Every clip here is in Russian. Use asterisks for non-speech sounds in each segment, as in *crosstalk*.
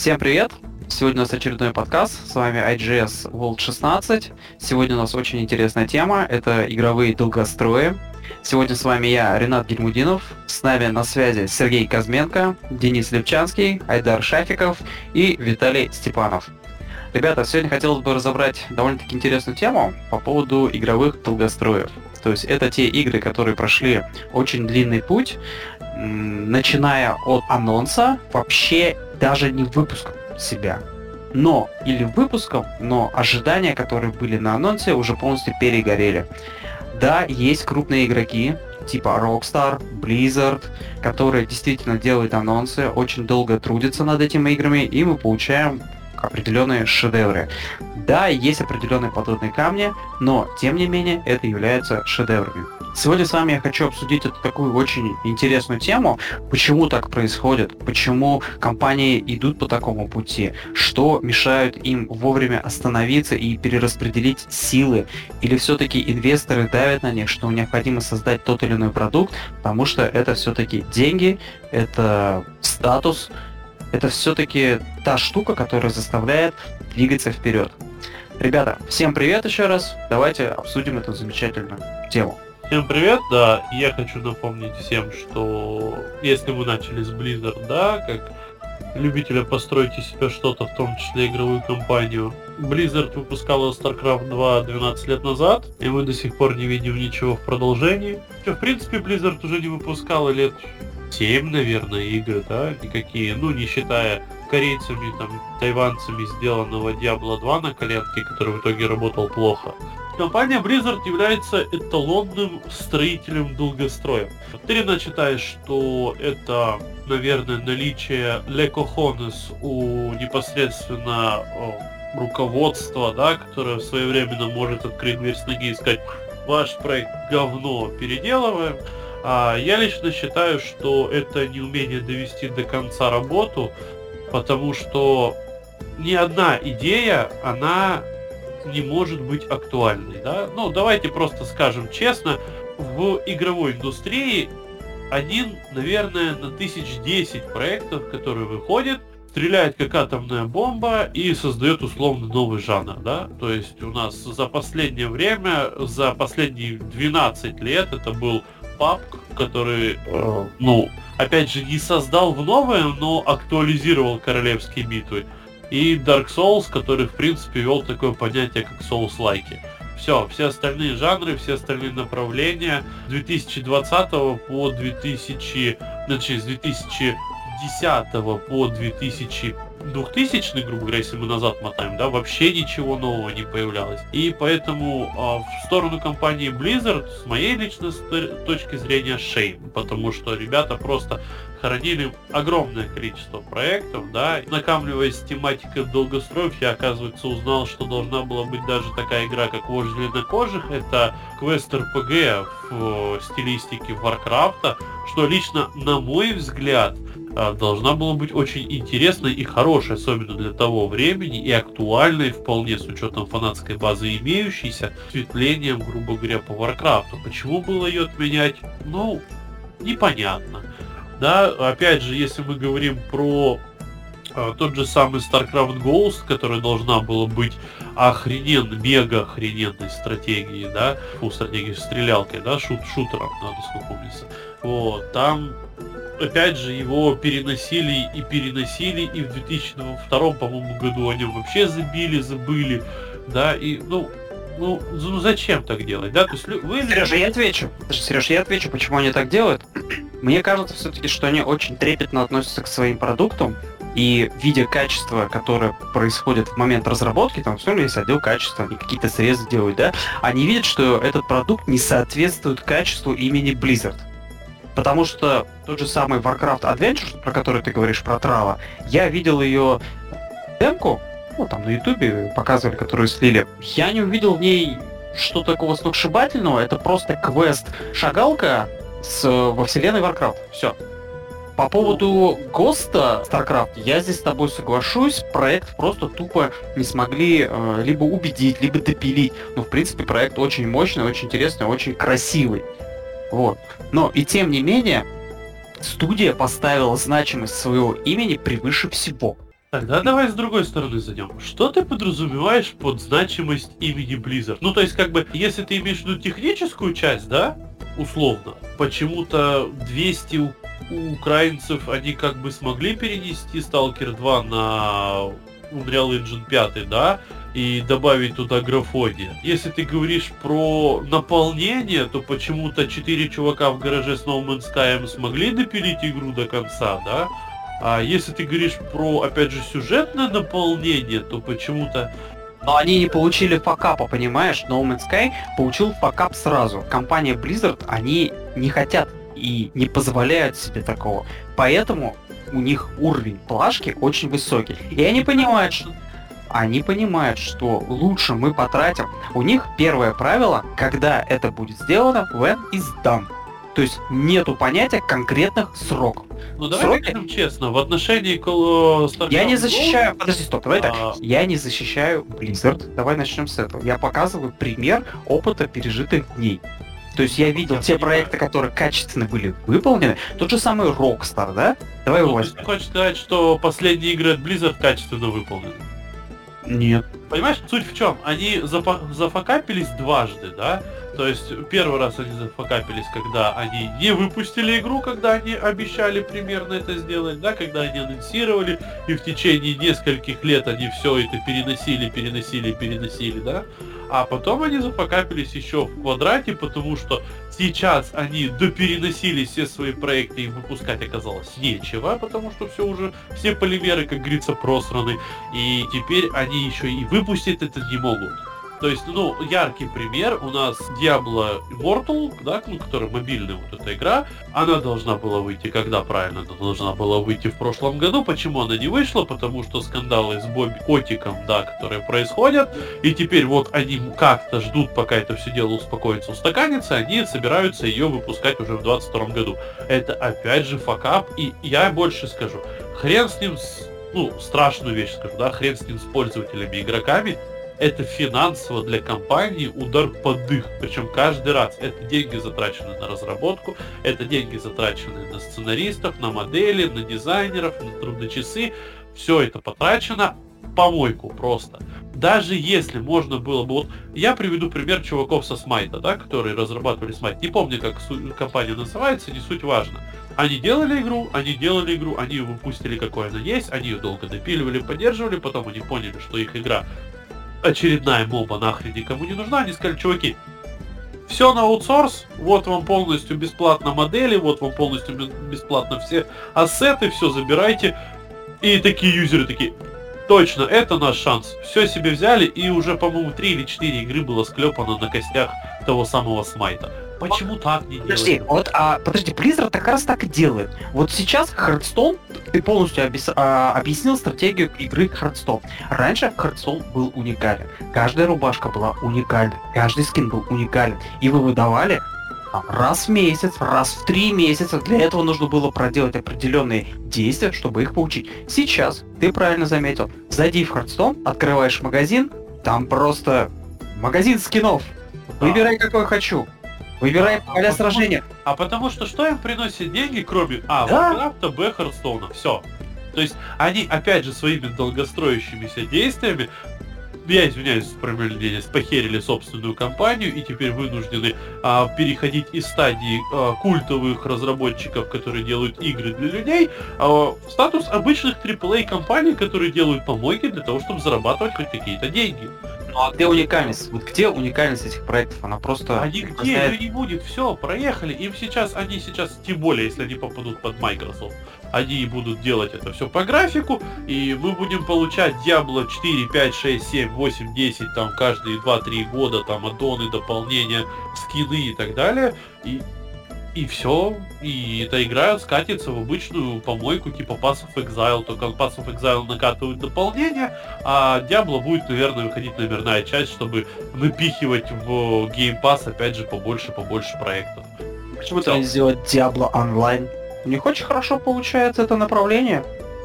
Всем привет! Сегодня у нас очередной подкаст, с вами IGS World 16. Сегодня у нас очень интересная тема, это игровые долгострои. Сегодня с вами я, Ренат Гельмудинов, с нами на связи Сергей Казменко, Денис Лепчанский, Айдар Шафиков и Виталий Степанов. Ребята, сегодня хотелось бы разобрать довольно-таки интересную тему по поводу игровых долгостроев. То есть это те игры, которые прошли очень длинный путь, начиная от анонса, вообще даже не выпуском себя. Но, или выпуском, но ожидания, которые были на анонсе, уже полностью перегорели. Да, есть крупные игроки, типа Rockstar, Blizzard, которые действительно делают анонсы, очень долго трудятся над этими играми, и мы получаем определенные шедевры. Да, есть определенные подводные камни, но тем не менее это является шедеврами. Сегодня с вами я хочу обсудить эту такую очень интересную тему, почему так происходит, почему компании идут по такому пути, что мешают им вовремя остановиться и перераспределить силы, или все-таки инвесторы давят на них, что необходимо создать тот или иной продукт, потому что это все-таки деньги, это статус, это все-таки та штука, которая заставляет двигаться вперед. Ребята, всем привет еще раз. Давайте обсудим эту замечательную тему. Всем привет, да, я хочу напомнить всем, что если вы начали с Blizzard, да, как любителя построить из себя что-то, в том числе игровую компанию. Blizzard выпускала StarCraft 2 12 лет назад, и мы до сих пор не видим ничего в продолжении. В принципе, Blizzard уже не выпускала лет 7, наверное, игр, да, никакие, ну, не считая корейцами, там, тайванцами сделанного Diablo 2 на коленке, который в итоге работал плохо. Компания Blizzard является эталонным строителем долгостроя. Ты, Рина, считаешь, что это, наверное, наличие лекохонес у непосредственно руководства, да, которое своевременно может открыть дверь с ноги и сказать, ваш проект говно, переделываем, а я лично считаю, что это неумение довести до конца работу, потому что ни одна идея, она не может быть актуальной. Да? Ну, давайте просто скажем честно, в игровой индустрии один, наверное, на тысяч десять проектов, которые выходят, стреляет как атомная бомба и создает условно новый жанр, да? То есть у нас за последнее время, за последние 12 лет это был PUBG, который, э, ну, опять же, не создал в новое, но актуализировал королевские битвы. И Dark Souls, который, в принципе, вел такое понятие, как Souls-лайки. Все, все остальные жанры, все остальные направления 2020 по 2000, значит, с 2010 по 2000 2000 грубо говоря, если мы назад мотаем, да, вообще ничего нового не появлялось. И поэтому э, в сторону компании Blizzard, с моей личной точки зрения, shame, потому что ребята просто хоронили огромное количество проектов, да, накамливаясь тематикой долгостроев, я, оказывается, узнал, что должна была быть даже такая игра, как Вождь Зеленокожих, это квест РПГ в стилистике Варкрафта, что лично, на мой взгляд, а, должна была быть очень интересной и хорошей, особенно для того времени, и актуальной вполне с учетом фанатской базы имеющейся, осветлением, грубо говоря, по Варкрафту. Почему было ее отменять? Ну, непонятно. Да, опять же, если мы говорим про а, тот же самый StarCraft Ghost, которая должна была быть охрененной, мега охрененной стратегией, да, фу, стратегией стрелялкой, да, шут, шутером, надо сколько помнится. Вот, там опять же, его переносили и переносили, и в 2002, по-моему, году о нем вообще забили, забыли, да, и, ну, ну, ну зачем так делать, да? То есть вы... Сережа, я отвечу. Сережа, я отвечу, почему они так делают. Мне кажется все-таки, что они очень трепетно относятся к своим продуктам, и видя качество, которое происходит в момент разработки, там все равно есть отдел качества, они какие-то срезы делают, да, они видят, что этот продукт не соответствует качеству имени Blizzard. Потому что тот же самый Warcraft Adventure, про который ты говоришь, про Трава, я видел ее демку, ну, там на ютубе показывали, которую слили. Я не увидел в ней что такого сногсшибательного, это просто квест-шагалка с, во вселенной Warcraft. Все. По поводу ГОСТа StarCraft, я здесь с тобой соглашусь, проект просто тупо не смогли э, либо убедить, либо допилить. Но, в принципе, проект очень мощный, очень интересный, очень красивый. Вот. Но и тем не менее, студия поставила значимость своего имени превыше всего. Тогда давай с другой стороны зайдем. Что ты подразумеваешь под значимость имени Blizzard? Ну, то есть, как бы, если ты имеешь в виду техническую часть, да, условно, почему-то 200 у, украинцев, они как бы смогли перенести Stalker 2 на Unreal Engine 5, да, и добавить туда графония. Если ты говоришь про наполнение, то почему-то четыре чувака в гараже с No Man's Sky смогли допилить игру до конца, да? А если ты говоришь про, опять же, сюжетное наполнение, то почему-то но они не получили факапа, понимаешь? No Man's Sky получил факап сразу. Компания Blizzard, они не хотят и не позволяют себе такого. Поэтому у них уровень плашки очень высокий. И они понимают, что они понимают, что лучше мы потратим. У них первое правило, когда это будет сделано, when is done. То есть нету понятия конкретных сроков. Ну давай Сроки... скажем честно, в отношении Call Starcraft Я не защищаю, подожди, стоп, давай а... так. Я не защищаю Blizzard. Давай начнем с этого. Я показываю пример опыта пережитых дней. То есть я видел я те понимаю. проекты, которые качественно были выполнены. Тот же самый Rockstar, да? Давай ну, его Ты хочешь сказать, что последние игры от Blizzard качественно выполнены? Нет. Понимаешь, суть в чем? Они зафакапились дважды, да? То есть первый раз они зафакапились, когда они не выпустили игру, когда они обещали примерно это сделать, да, когда они анонсировали, и в течение нескольких лет они все это переносили, переносили, переносили, да. А потом они зафакапились еще в квадрате, потому что сейчас они допереносили все свои проекты и выпускать оказалось нечего, потому что все уже, все полимеры, как говорится, просраны. И теперь они еще и выпустить это не могут. То есть, ну, яркий пример у нас Diablo Immortal, да, ну, которая мобильная вот эта игра, она должна была выйти, когда правильно, она должна была выйти в прошлом году. Почему она не вышла? Потому что скандалы с Бобби Котиком, да, которые происходят, и теперь вот они как-то ждут, пока это все дело успокоится, устаканится, они собираются ее выпускать уже в 22 году. Это опять же факап, и я больше скажу, хрен с ним, с, ну, страшную вещь скажу, да, хрен с ним с пользователями, игроками, это финансово для компании удар под дых. Причем каждый раз это деньги затрачены на разработку, это деньги затрачены на сценаристов, на модели, на дизайнеров, на трудочасы. Все это потрачено помойку просто. Даже если можно было бы... Вот я приведу пример чуваков со Смайта, да, которые разрабатывали Смайт. Не помню, как компания называется, не суть важно. Они делали игру, они делали игру, они ее выпустили какой она есть, они ее долго допиливали, поддерживали, потом они поняли, что их игра очередная моба нахрен никому не нужна, они сказали, чуваки, все на аутсорс, вот вам полностью бесплатно модели, вот вам полностью бесплатно все ассеты, все забирайте. И такие юзеры такие, точно, это наш шанс. Все себе взяли, и уже, по-моему, 3 или 4 игры было склепано на костях того самого Смайта. Почему так не подожди, делают? Вот, а, подожди, Blizzard как раз так и делает. Вот сейчас Hearthstone, ты полностью объяс, а, объяснил стратегию игры Hearthstone. Раньше Hearthstone был уникален. Каждая рубашка была уникальна, каждый скин был уникален. И вы выдавали там, раз в месяц, раз в три месяца. Для этого нужно было проделать определенные действия, чтобы их получить. Сейчас, ты правильно заметил, зайди в Hearthstone, открываешь магазин, там просто магазин скинов. Выбирай, какой хочу. Выбирай а, поля а сражения. А потому что что им приносит деньги, кроме А, да? Варкрафта, Б, Хардстоуна. Все. То есть они, опять же, своими долгостроящимися действиями я извиняюсь за промедление, похерили собственную компанию и теперь вынуждены а, переходить из стадии а, культовых разработчиков, которые делают игры для людей, а, в статус обычных AAA компаний, которые делают помойки для того, чтобы зарабатывать хоть какие-то деньги. Ну а где уникальность? Вот где уникальность этих проектов? Она просто... А нигде ее не будет, все, проехали. Им сейчас, они сейчас, тем более, если они попадут под Microsoft, они будут делать это все по графику, и мы будем получать Diablo 4, 5, 6, 7, 8, 10, там, каждые 2-3 года, там, аддоны, дополнения, скины и так далее. И и все, и эта игра скатится в обычную помойку типа Pass of Exile, только Pass of Exile накатывают дополнение, а Diablo будет, наверное, выходить номерная часть, чтобы напихивать в Game Pass, опять же, побольше, побольше проектов. Почему-то не сделать Diablo Online? У них очень хорошо получается это направление.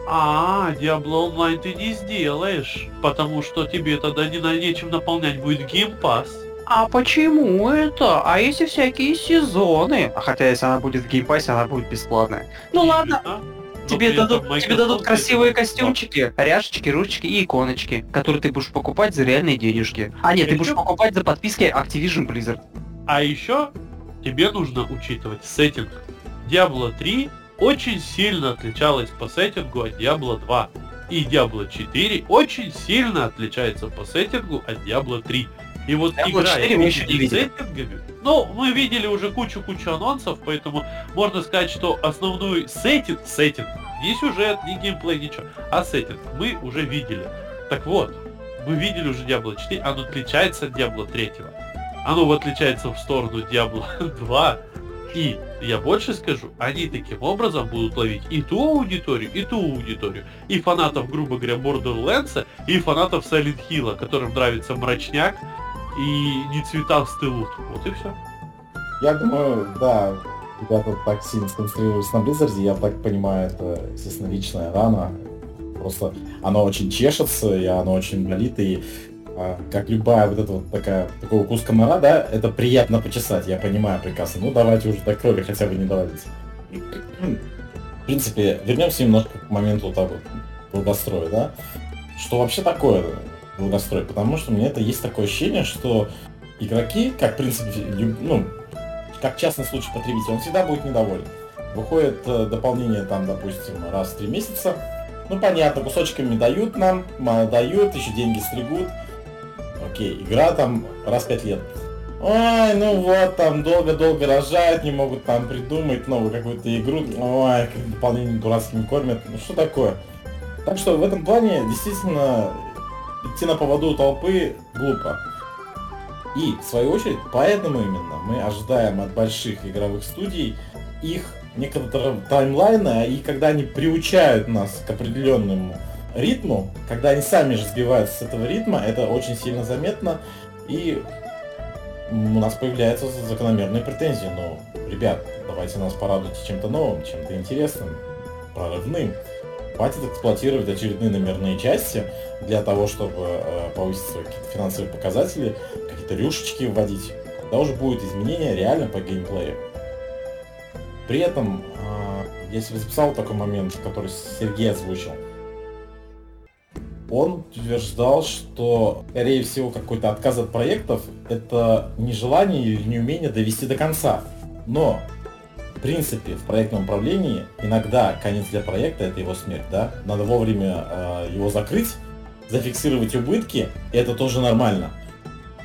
А, Diablo Online ты не сделаешь, потому что тебе тогда не на нечем наполнять будет Game Pass. А почему это? А если всякие сезоны? А хотя если она будет в геймпассе, она будет бесплатная. Ну ладно. тебе дадут, тебе дадут красивые костюмчики, ряшечки, ручки и иконочки, которые ты будешь покупать за реальные денежки. А нет, ты будешь покупать за подписки Activision Blizzard. А еще тебе нужно учитывать сеттинг. Diablo 3 очень сильно отличалась по сеттингу от Diablo 2. И Diablo 4 очень сильно отличается по сеттингу от Diablo 3. И вот Diablo игра 4 мы еще не видели. сеттингами, ну, мы видели уже кучу-кучу анонсов, поэтому можно сказать, что основной сеттинг, сеттинг, не сюжет, не геймплей, ничего, а сеттинг мы уже видели. Так вот, мы видели уже Diablo 4, оно отличается от Diablo 3. Оно отличается в сторону Diablo *laughs* 2, и я больше скажу, они таким образом будут ловить и ту аудиторию, и ту аудиторию, и фанатов, грубо говоря, Borderlands, и фанатов Silent Hill, которым нравится мрачняк и не цвета в тылу. Вот и все. Я думаю, да, ребята так сильно сконцентрировались на Blizzard, я так понимаю, это, естественно, личная рана. Просто оно очень чешется, и оно очень болит, и а, как любая вот эта вот такая, такой укус комара, да, это приятно почесать, я понимаю прекрасно. Ну давайте уже до крови хотя бы не доводить. В принципе, вернемся немножко к моменту вот так вот долгостроя, да. Что вообще такое долгострой? Потому что у меня это есть такое ощущение, что игроки, как в принципе, ну, как частный случай потребителя, он всегда будет недоволен. Выходит э, дополнение там, допустим, раз в три месяца. Ну понятно, кусочками дают нам, дают, еще деньги стригут окей, игра там раз в пять лет. Ой, ну вот, там долго-долго рожают, не могут там придумать новую какую-то игру. Ой, как дополнение дурацкими кормят. Ну что такое? Так что в этом плане действительно идти на поводу толпы глупо. И, в свою очередь, поэтому именно мы ожидаем от больших игровых студий их некоторого таймлайна, и когда они приучают нас к определенному ритму, когда они сами же сбиваются с этого ритма, это очень сильно заметно, и у нас появляются закономерные претензии. Но, ребят, давайте нас порадуйте чем-то новым, чем-то интересным, прорывным. Хватит эксплуатировать очередные номерные части для того, чтобы э, повысить свои какие-то финансовые показатели, какие-то рюшечки вводить. Когда уже будет изменение реально по геймплею. При этом, э, я себе записал такой момент, который Сергей озвучил он утверждал, что, скорее всего, какой-то отказ от проектов – это нежелание или неумение довести до конца. Но, принципе, в проектном управлении иногда конец для проекта – это его смерть, да? Надо вовремя э, его закрыть, зафиксировать убытки, и это тоже нормально.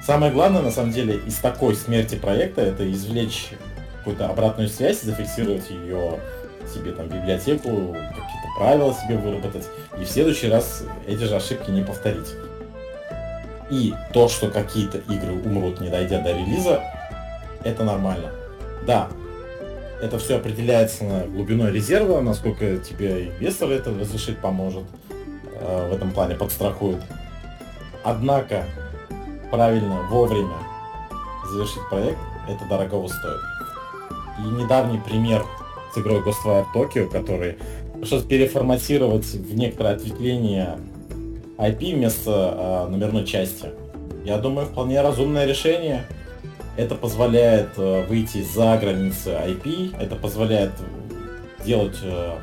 Самое главное, на самом деле, из такой смерти проекта – это извлечь какую-то обратную связь, зафиксировать ее себе там библиотеку, какие-то правила себе выработать, и в следующий раз эти же ошибки не повторить. И то, что какие-то игры умрут, не дойдя до релиза, это нормально. Да, это все определяется на глубиной резерва, насколько тебе инвестор это разрешит, поможет, э, в этом плане подстрахует. Однако, правильно, вовремя завершить проект, это дорого стоит. И недавний пример с игрой Ghostwire Tokyo, который пришлось переформатировать в некоторое ответвление IP вместо э, номерной части. Я думаю, вполне разумное решение. Это позволяет э, выйти за границы IP, это позволяет делать, э,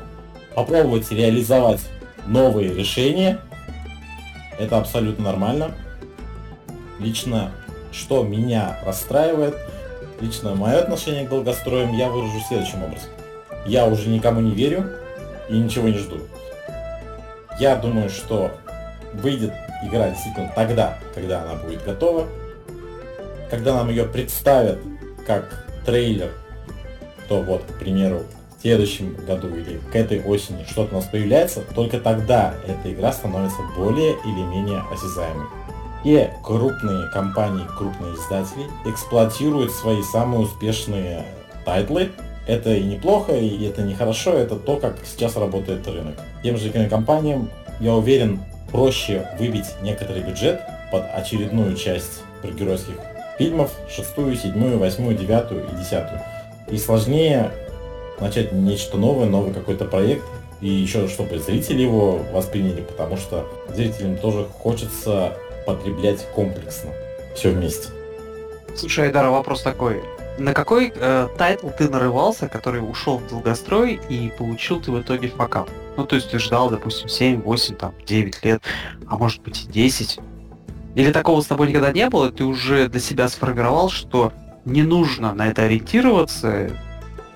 попробовать реализовать новые решения. Это абсолютно нормально. Лично, что меня расстраивает, лично мое отношение к долгостроям я выражу следующим образом я уже никому не верю и ничего не жду. Я думаю, что выйдет игра действительно тогда, когда она будет готова, когда нам ее представят как трейлер, то вот, к примеру, в следующем году или к этой осени что-то у нас появляется, только тогда эта игра становится более или менее осязаемой. И крупные компании, крупные издатели эксплуатируют свои самые успешные тайтлы это и неплохо, и это не хорошо, это то, как сейчас работает рынок. Тем же кинокомпаниям, я уверен, проще выбить некоторый бюджет под очередную часть супергеройских фильмов, шестую, седьмую, восьмую, девятую и десятую. И сложнее начать нечто новое, новый какой-то проект, и еще чтобы зрители его восприняли, потому что зрителям тоже хочется потреблять комплексно, все вместе. Слушай, Айдар, а вопрос такой. на какой э, тайтл ты нарывался, который ушел в долгострой и получил ты в итоге факап? Ну, то есть ты ждал, допустим, 7, 8, там, 9 лет, а может быть и 10. Или такого с тобой никогда не было, ты уже для себя сформировал, что не нужно на это ориентироваться,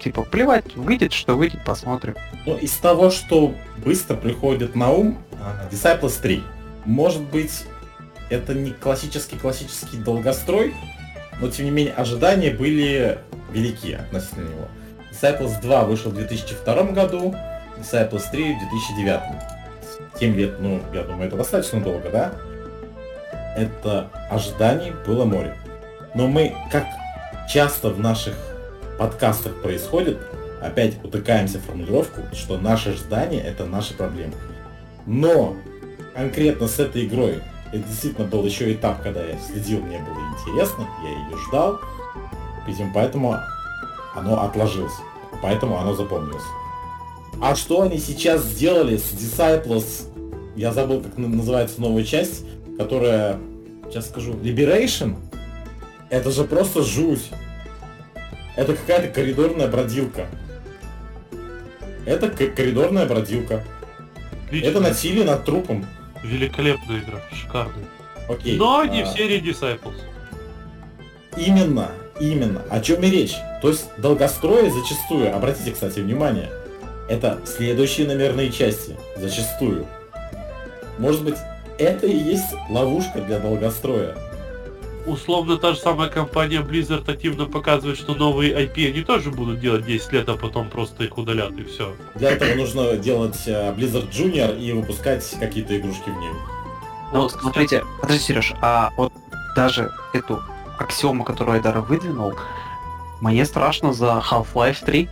типа, плевать, выйдет, что выйдет, посмотрим. Ну, из того, что быстро приходит на ум, а, Disciples 3. Может быть, это не классический-классический долгострой, но тем не менее ожидания были велики относительно него. Disciples 2 вышел в 2002 году, Disciples 3 в 2009. 7 лет, ну, я думаю, это достаточно долго, да? Это ожиданий было море. Но мы, как часто в наших подкастах происходит, опять утыкаемся в формулировку, что наши ожидания это наши проблемы. Но конкретно с этой игрой это действительно был еще этап, когда я следил, мне было интересно, я ее ждал. Видимо, поэтому оно отложилось. Поэтому оно запомнилось. А что они сейчас сделали с Disciples? Я забыл, как называется новая часть, которая, сейчас скажу, Liberation? Это же просто жуть. Это какая-то коридорная бродилка. Это коридорная бродилка. Отлично. Это насилие над трупом. Великолепная игра, шикарная. Окей. Но не а... в серии Disciples. Именно, именно. О чем и речь. То есть долгострои зачастую, обратите, кстати, внимание, это следующие номерные части. Зачастую. Может быть, это и есть ловушка для долгостроя. Условно та же самая компания Blizzard активно показывает, что новые IP они тоже будут делать 10 лет, а потом просто их удалят и все. Для этого нужно делать э, Blizzard Junior и выпускать какие-то игрушки в нем. Ну, смотрите, подожди, Сереж, а вот даже эту аксиому, которую Айдар выдвинул, мне страшно за Half-Life 3.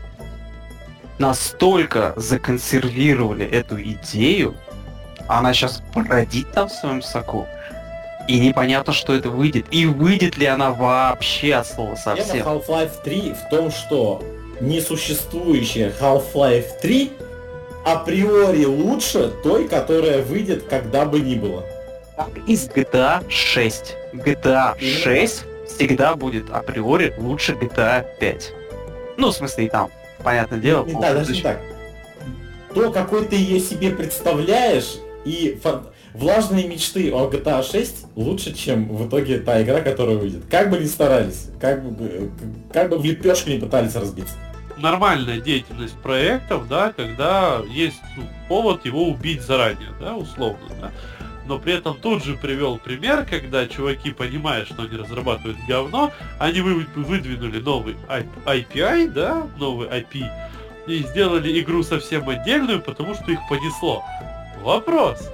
Настолько законсервировали эту идею, она сейчас бродит там в своем соку, и непонятно, что это выйдет. И выйдет ли она вообще от слова совсем. Half-Life 3 в том, что несуществующая Half-Life 3 априори лучше той, которая выйдет когда бы ни было. Из GTA 6. GTA 6 всегда будет априори лучше GTA 5. Ну, в смысле, и там, понятное дело. Не, да, даже так. То, какой ты ее себе представляешь, и фан влажные мечты о GTA 6 лучше, чем в итоге та игра, которая выйдет. Как бы ни старались, как бы, как бы в лепешку не пытались разбиться. Нормальная деятельность проектов, да, когда есть ну, повод его убить заранее, да, условно, да. Но при этом тут же привел пример, когда чуваки, понимая, что они разрабатывают говно, они вы, выдвинули новый IPI, да, новый IP, и сделали игру совсем отдельную, потому что их понесло. Вопрос,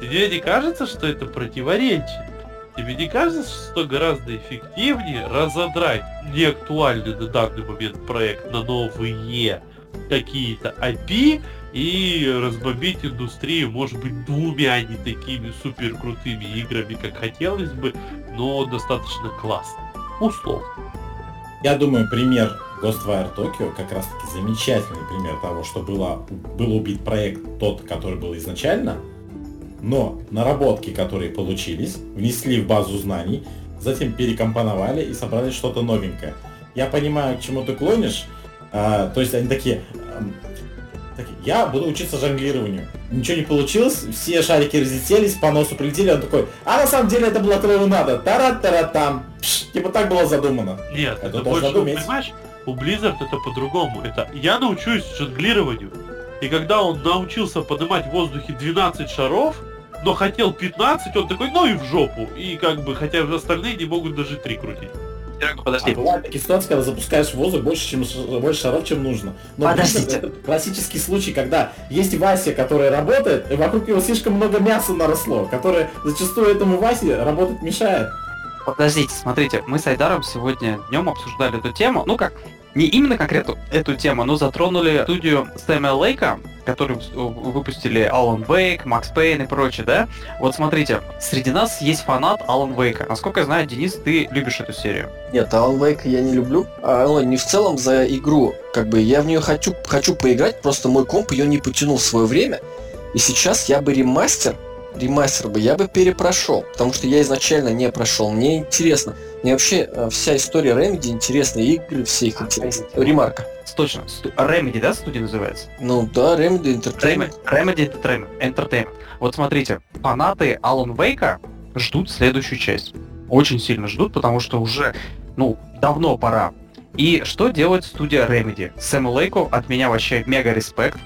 Тебе не кажется, что это противоречие? Тебе не кажется, что гораздо эффективнее разодрать неактуальный на данный момент проект на новые какие-то IP и разбомбить индустрию, может быть, двумя не такими супер крутыми играми, как хотелось бы, но достаточно классно. Условно. Я думаю, пример Ghostwire Tokyo как раз таки замечательный пример того, что было, был убит проект тот, который был изначально, но наработки, которые получились, внесли в базу знаний, затем перекомпоновали и собрали что-то новенькое. Я понимаю, к чему ты клонишь. А, то есть они такие, такие, я буду учиться жонглированию. Ничего не получилось, все шарики разлетелись, по носу прилетели, он такой, а на самом деле это было то, надо. Тара-тара-там. Типа так было задумано. Нет, это, это больше, понимаешь, у Blizzard это по-другому. Это я научусь жонглированию. И когда он научился поднимать в воздухе 12 шаров, но хотел 15, он такой, ну и в жопу. И как бы, хотя остальные не могут даже 3 крутить. Подожди. А бывают такие ситуации, когда запускаешь в воздух больше, чем, больше шаров, чем нужно. Но Подождите. Это классический случай, когда есть Вася, который работает, и вокруг него слишком много мяса наросло, которое зачастую этому Васе работать мешает. Подождите, смотрите, мы с Айдаром сегодня днем обсуждали эту тему, ну как, не именно конкретно эту тему, но затронули студию Стэма Лейка, которые выпустили Alan Wake, Макс Пейн и прочее, да? Вот смотрите, среди нас есть фанат Alan Wake. Насколько я знаю, Денис, ты любишь эту серию. Нет, Alan Wake я не люблю. А, ну, не в целом за игру. Как бы я в нее хочу, хочу поиграть, просто мой комп ее не потянул в свое время. И сейчас я бы ремастер ремастер бы, я бы перепрошел, потому что я изначально не прошел. Мне интересно. Мне вообще э, вся история Remedy интересна, игры все их интересны. Ремарка. Точно. Сту- Remedy, да, студия называется? Ну да, Remedy Entertainment. Remedy, Remedy Entertainment. Вот смотрите, фанаты Alan Вейка ждут следующую часть. Очень сильно ждут, потому что уже, ну, давно пора. И что делает студия Remedy? Сэму Лейку от меня вообще мега респект.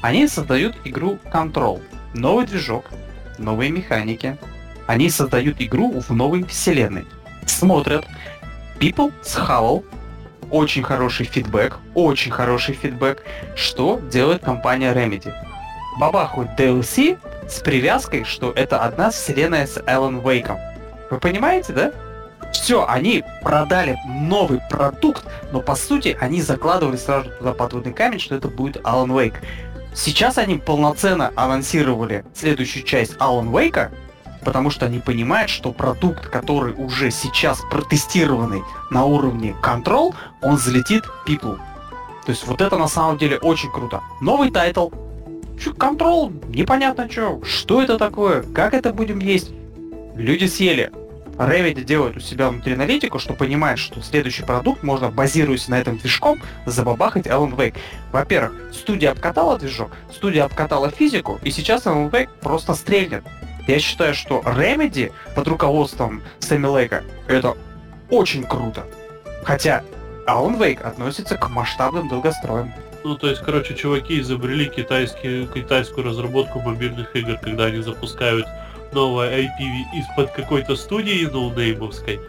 Они создают игру Control. Новый движок, новые механики. Они создают игру в новой вселенной. Смотрят. People схавал. Очень хороший фидбэк. Очень хороший фидбэк. Что делает компания Remedy? Бабахует DLC с привязкой, что это одна вселенная с Эллен Вейком. Вы понимаете, да? Все, они продали новый продукт, но по сути они закладывали сразу туда подводный камень, что это будет Alan Wake. Сейчас они полноценно анонсировали следующую часть Alan Wake, потому что они понимают, что продукт, который уже сейчас протестированный на уровне Control, он залетит пиплу. То есть вот это на самом деле очень круто. Новый тайтл. Чё, Control, непонятно что. Что это такое? Как это будем есть? Люди съели. Remedy делает у себя внутри аналитику, что понимает, что следующий продукт можно, базируясь на этом движком, забабахать Alan Wake. Во-первых, студия обкатала движок, студия обкатала физику, и сейчас Alan Wake просто стрельнет. Я считаю, что Remedy под руководством Сэмми Лейка это очень круто. Хотя Alan Wake относится к масштабным долгостроям. Ну, то есть, короче, чуваки изобрели китайский, китайскую разработку мобильных игр, когда они запускают новое IP из-под какой-то студии ноунеймовской.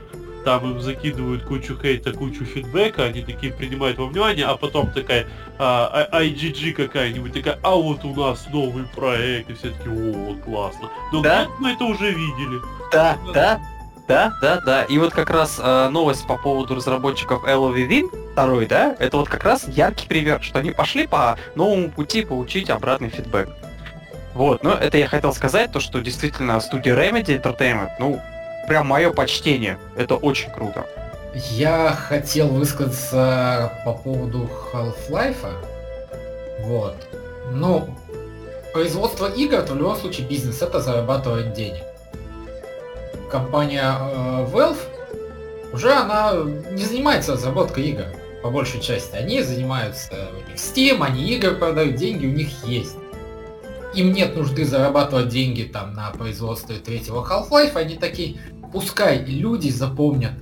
Там им закидывают кучу хейта, кучу фидбэка, они такие принимают во внимание, а потом такая а, а- IGG какая-нибудь такая, а вот у нас новый проект, и все таки о, классно. Но Да? мы это уже видели. Да, да, да, да, да. И вот как раз э, новость по поводу разработчиков Within, второй, да, это вот как раз яркий пример, что они пошли по новому пути получить обратный фидбэк. Вот, но это я хотел сказать, то что действительно студия Remedy Entertainment, ну, прям мое почтение. Это очень круто. Я хотел высказаться по поводу Half-Life. Вот. Ну, производство игр, это в любом случае бизнес, это зарабатывать денег. Компания э, Valve уже она не занимается разработкой игр, по большей части. Они занимаются Steam, они игры продают, деньги у них есть. Им нет нужды зарабатывать деньги там на производстве третьего Half-Life, они такие, пускай люди запомнят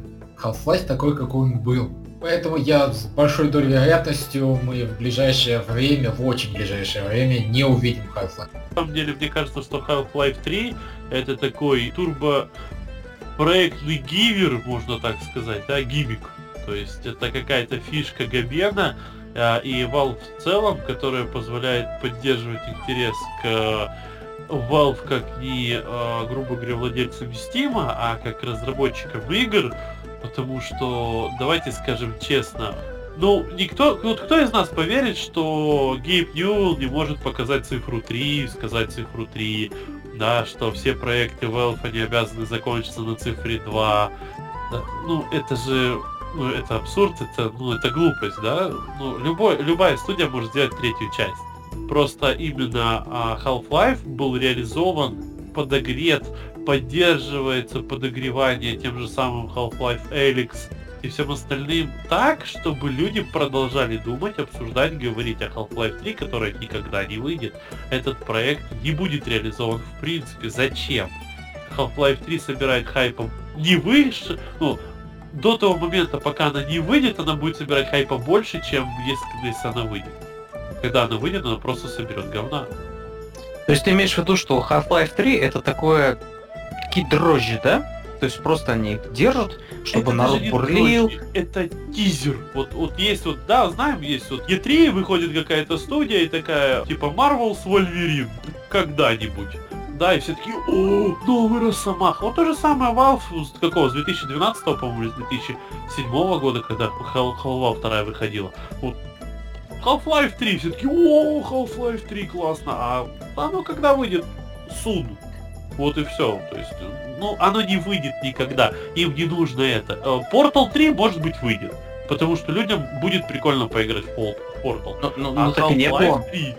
Half-Life такой, какой он был. Поэтому я с большой долей вероятностью мы в ближайшее время, в очень ближайшее время не увидим Half-Life. На самом деле, мне кажется, что Half-Life 3 это такой турбо проектный гивер, можно так сказать, да, гимик. То есть это какая-то фишка Габена и Valve в целом, которая позволяет поддерживать интерес к Valve как не, а, грубо говоря, владельцам Steam, а как разработчикам игр, потому что, давайте скажем честно, ну, никто, вот кто из нас поверит, что Гейб Ньюэлл не может показать цифру 3, сказать цифру 3, да, что все проекты Valve, они обязаны закончиться на цифре 2. Да, ну, это же, ну, это абсурд, это, ну, это глупость, да? Ну, любой, любая студия может сделать третью часть. Просто именно а, Half-Life был реализован, подогрет, поддерживается подогревание тем же самым Half-Life Alyx и всем остальным так, чтобы люди продолжали думать, обсуждать, говорить о Half-Life 3, которая никогда не выйдет. Этот проект не будет реализован в принципе. Зачем? Half-Life 3 собирает хайпом не выше, ну, до того момента, пока она не выйдет, она будет собирать хайпа больше, чем если, если она выйдет. Когда она выйдет, она просто соберет говна. То есть ты имеешь в виду, что Half-Life 3 это такое такие дрожжи, да? То есть просто они их держат, чтобы это народ бурлил. дрожжи, это тизер. Вот, вот есть вот, да, знаем, есть вот E3, выходит какая-то студия и такая, типа Marvel с Wolverine. Когда-нибудь. Да, и все такие, о, новый Росомах. Вот то же самое Valve с какого, с 2012, по-моему, или с 2007 года, когда Hal- Half-Life 2 выходила. Вот Half-Life 3, все таки о, Half-Life 3 классно, а оно когда выйдет? Суд. Вот и все. То есть, ну, оно не выйдет никогда. Им не нужно это. Э, Portal 3, может быть, выйдет. Потому что людям будет прикольно поиграть в Portal. Ну, ну, А ну, так и не было. Half-Life 3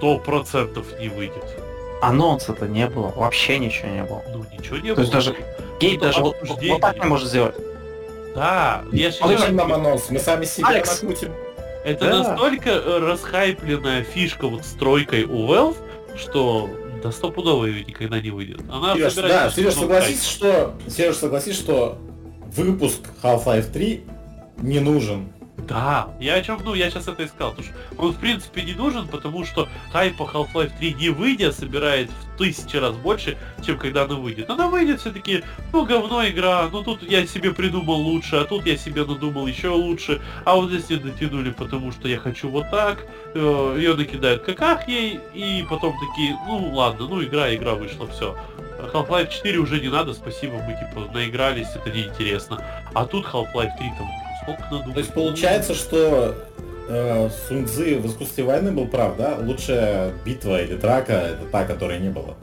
100% не выйдет. Анонса-то не было, вообще ничего не было. Ну ничего не То было. есть даже Гейб Ну, даже вот, вот так не может сделать. Да, я же Зачем нам анонс? Мы сами себя Алекс. накрутим. это Да. настолько э, расхайпленная фишка вот с тройкой у Valve, что да стопудово ее никогда не выйдет. Она Сереж, да, Сереж, согласись, что Сереж, согласись, что выпуск Half-Life 3 не нужен. Да, я о чем, ну, я сейчас это искал, потому что он, в принципе, не нужен, потому что хайп по Half-Life 3 не выйдя собирает в тысячи раз больше, чем когда она выйдет. Она выйдет все-таки, ну, говно игра, ну, тут я себе придумал лучше, а тут я себе надумал еще лучше, а вот здесь не дотянули, потому что я хочу вот так, э, ее накидают каках ей, и потом такие, ну, ладно, ну, игра, игра вышла, все. Half-Life 4 уже не надо, спасибо, мы, типа, наигрались, это неинтересно. А тут Half-Life 3 там сколько надумали. То есть получается, что э, Сунь Цзы в искусстве войны был прав, да? Лучшая битва или драка это та, которой не было.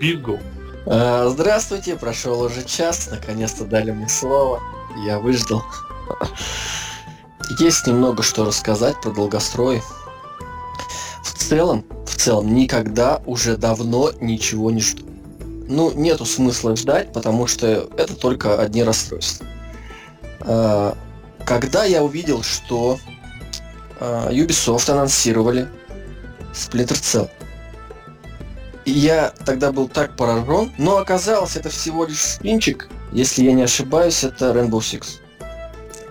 Бинго. А, Здравствуйте, прошел уже час, наконец-то дали мне слово, я выждал. Есть немного что рассказать про долгострой. В целом, в целом, никогда уже давно ничего не жду. Ну, нету смысла ждать, потому что это только одни расстройства. Когда я увидел, что а, Ubisoft анонсировали Splinter Cell, я тогда был так поражен, но оказалось, это всего лишь спинчик, если я не ошибаюсь, это Rainbow Six.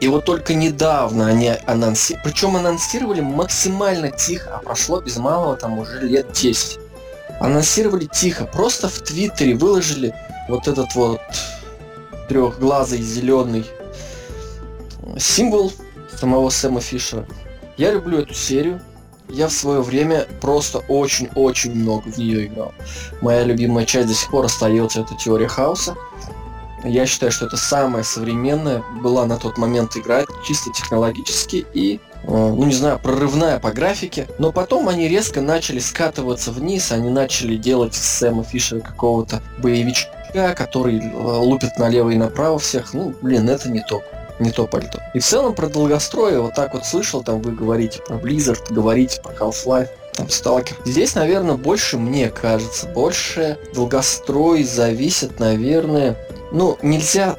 И вот только недавно они анонсировали, причем анонсировали максимально тихо, а прошло без малого там уже лет 10. Анонсировали тихо, просто в Твиттере выложили вот этот вот трехглазый зеленый символ самого Сэма Фишера. Я люблю эту серию, я в свое время просто очень-очень много в нее играл. Моя любимая часть до сих пор остается это теория хаоса. Я считаю, что это самая современная была на тот момент игра, чисто технологически и, э, ну не знаю, прорывная по графике. Но потом они резко начали скатываться вниз, они начали делать Сэма Фишера какого-то боевичка, который э, лупит налево и направо всех. Ну, блин, это не то не то пальто. И в целом про долгострой, вот так вот слышал, там вы говорите про Blizzard, говорите про Half-Life, там Stalker. Здесь, наверное, больше, мне кажется, больше долгострой зависит, наверное, ну, нельзя,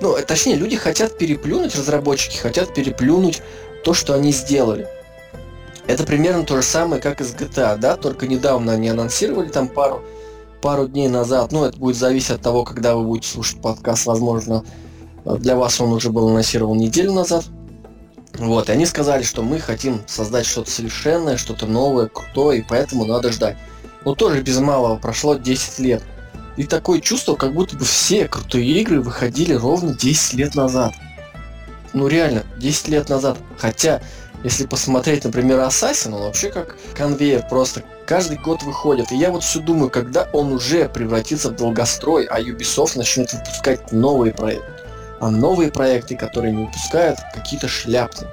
ну, точнее, люди хотят переплюнуть, разработчики хотят переплюнуть то, что они сделали. Это примерно то же самое, как и с GTA, да, только недавно они анонсировали там пару, пару дней назад, ну, это будет зависеть от того, когда вы будете слушать подкаст, возможно, для вас он уже был анонсирован неделю назад. Вот, и они сказали, что мы хотим создать что-то совершенное, что-то новое, крутое, и поэтому надо ждать. Но тоже без малого прошло 10 лет. И такое чувство, как будто бы все крутые игры выходили ровно 10 лет назад. Ну реально, 10 лет назад. Хотя, если посмотреть, например, Assassin, он вообще как конвейер, просто каждый год выходит. И я вот все думаю, когда он уже превратится в долгострой, а Ubisoft начнет выпускать новые проекты а новые проекты, которые не выпускают, какие-то шляпы.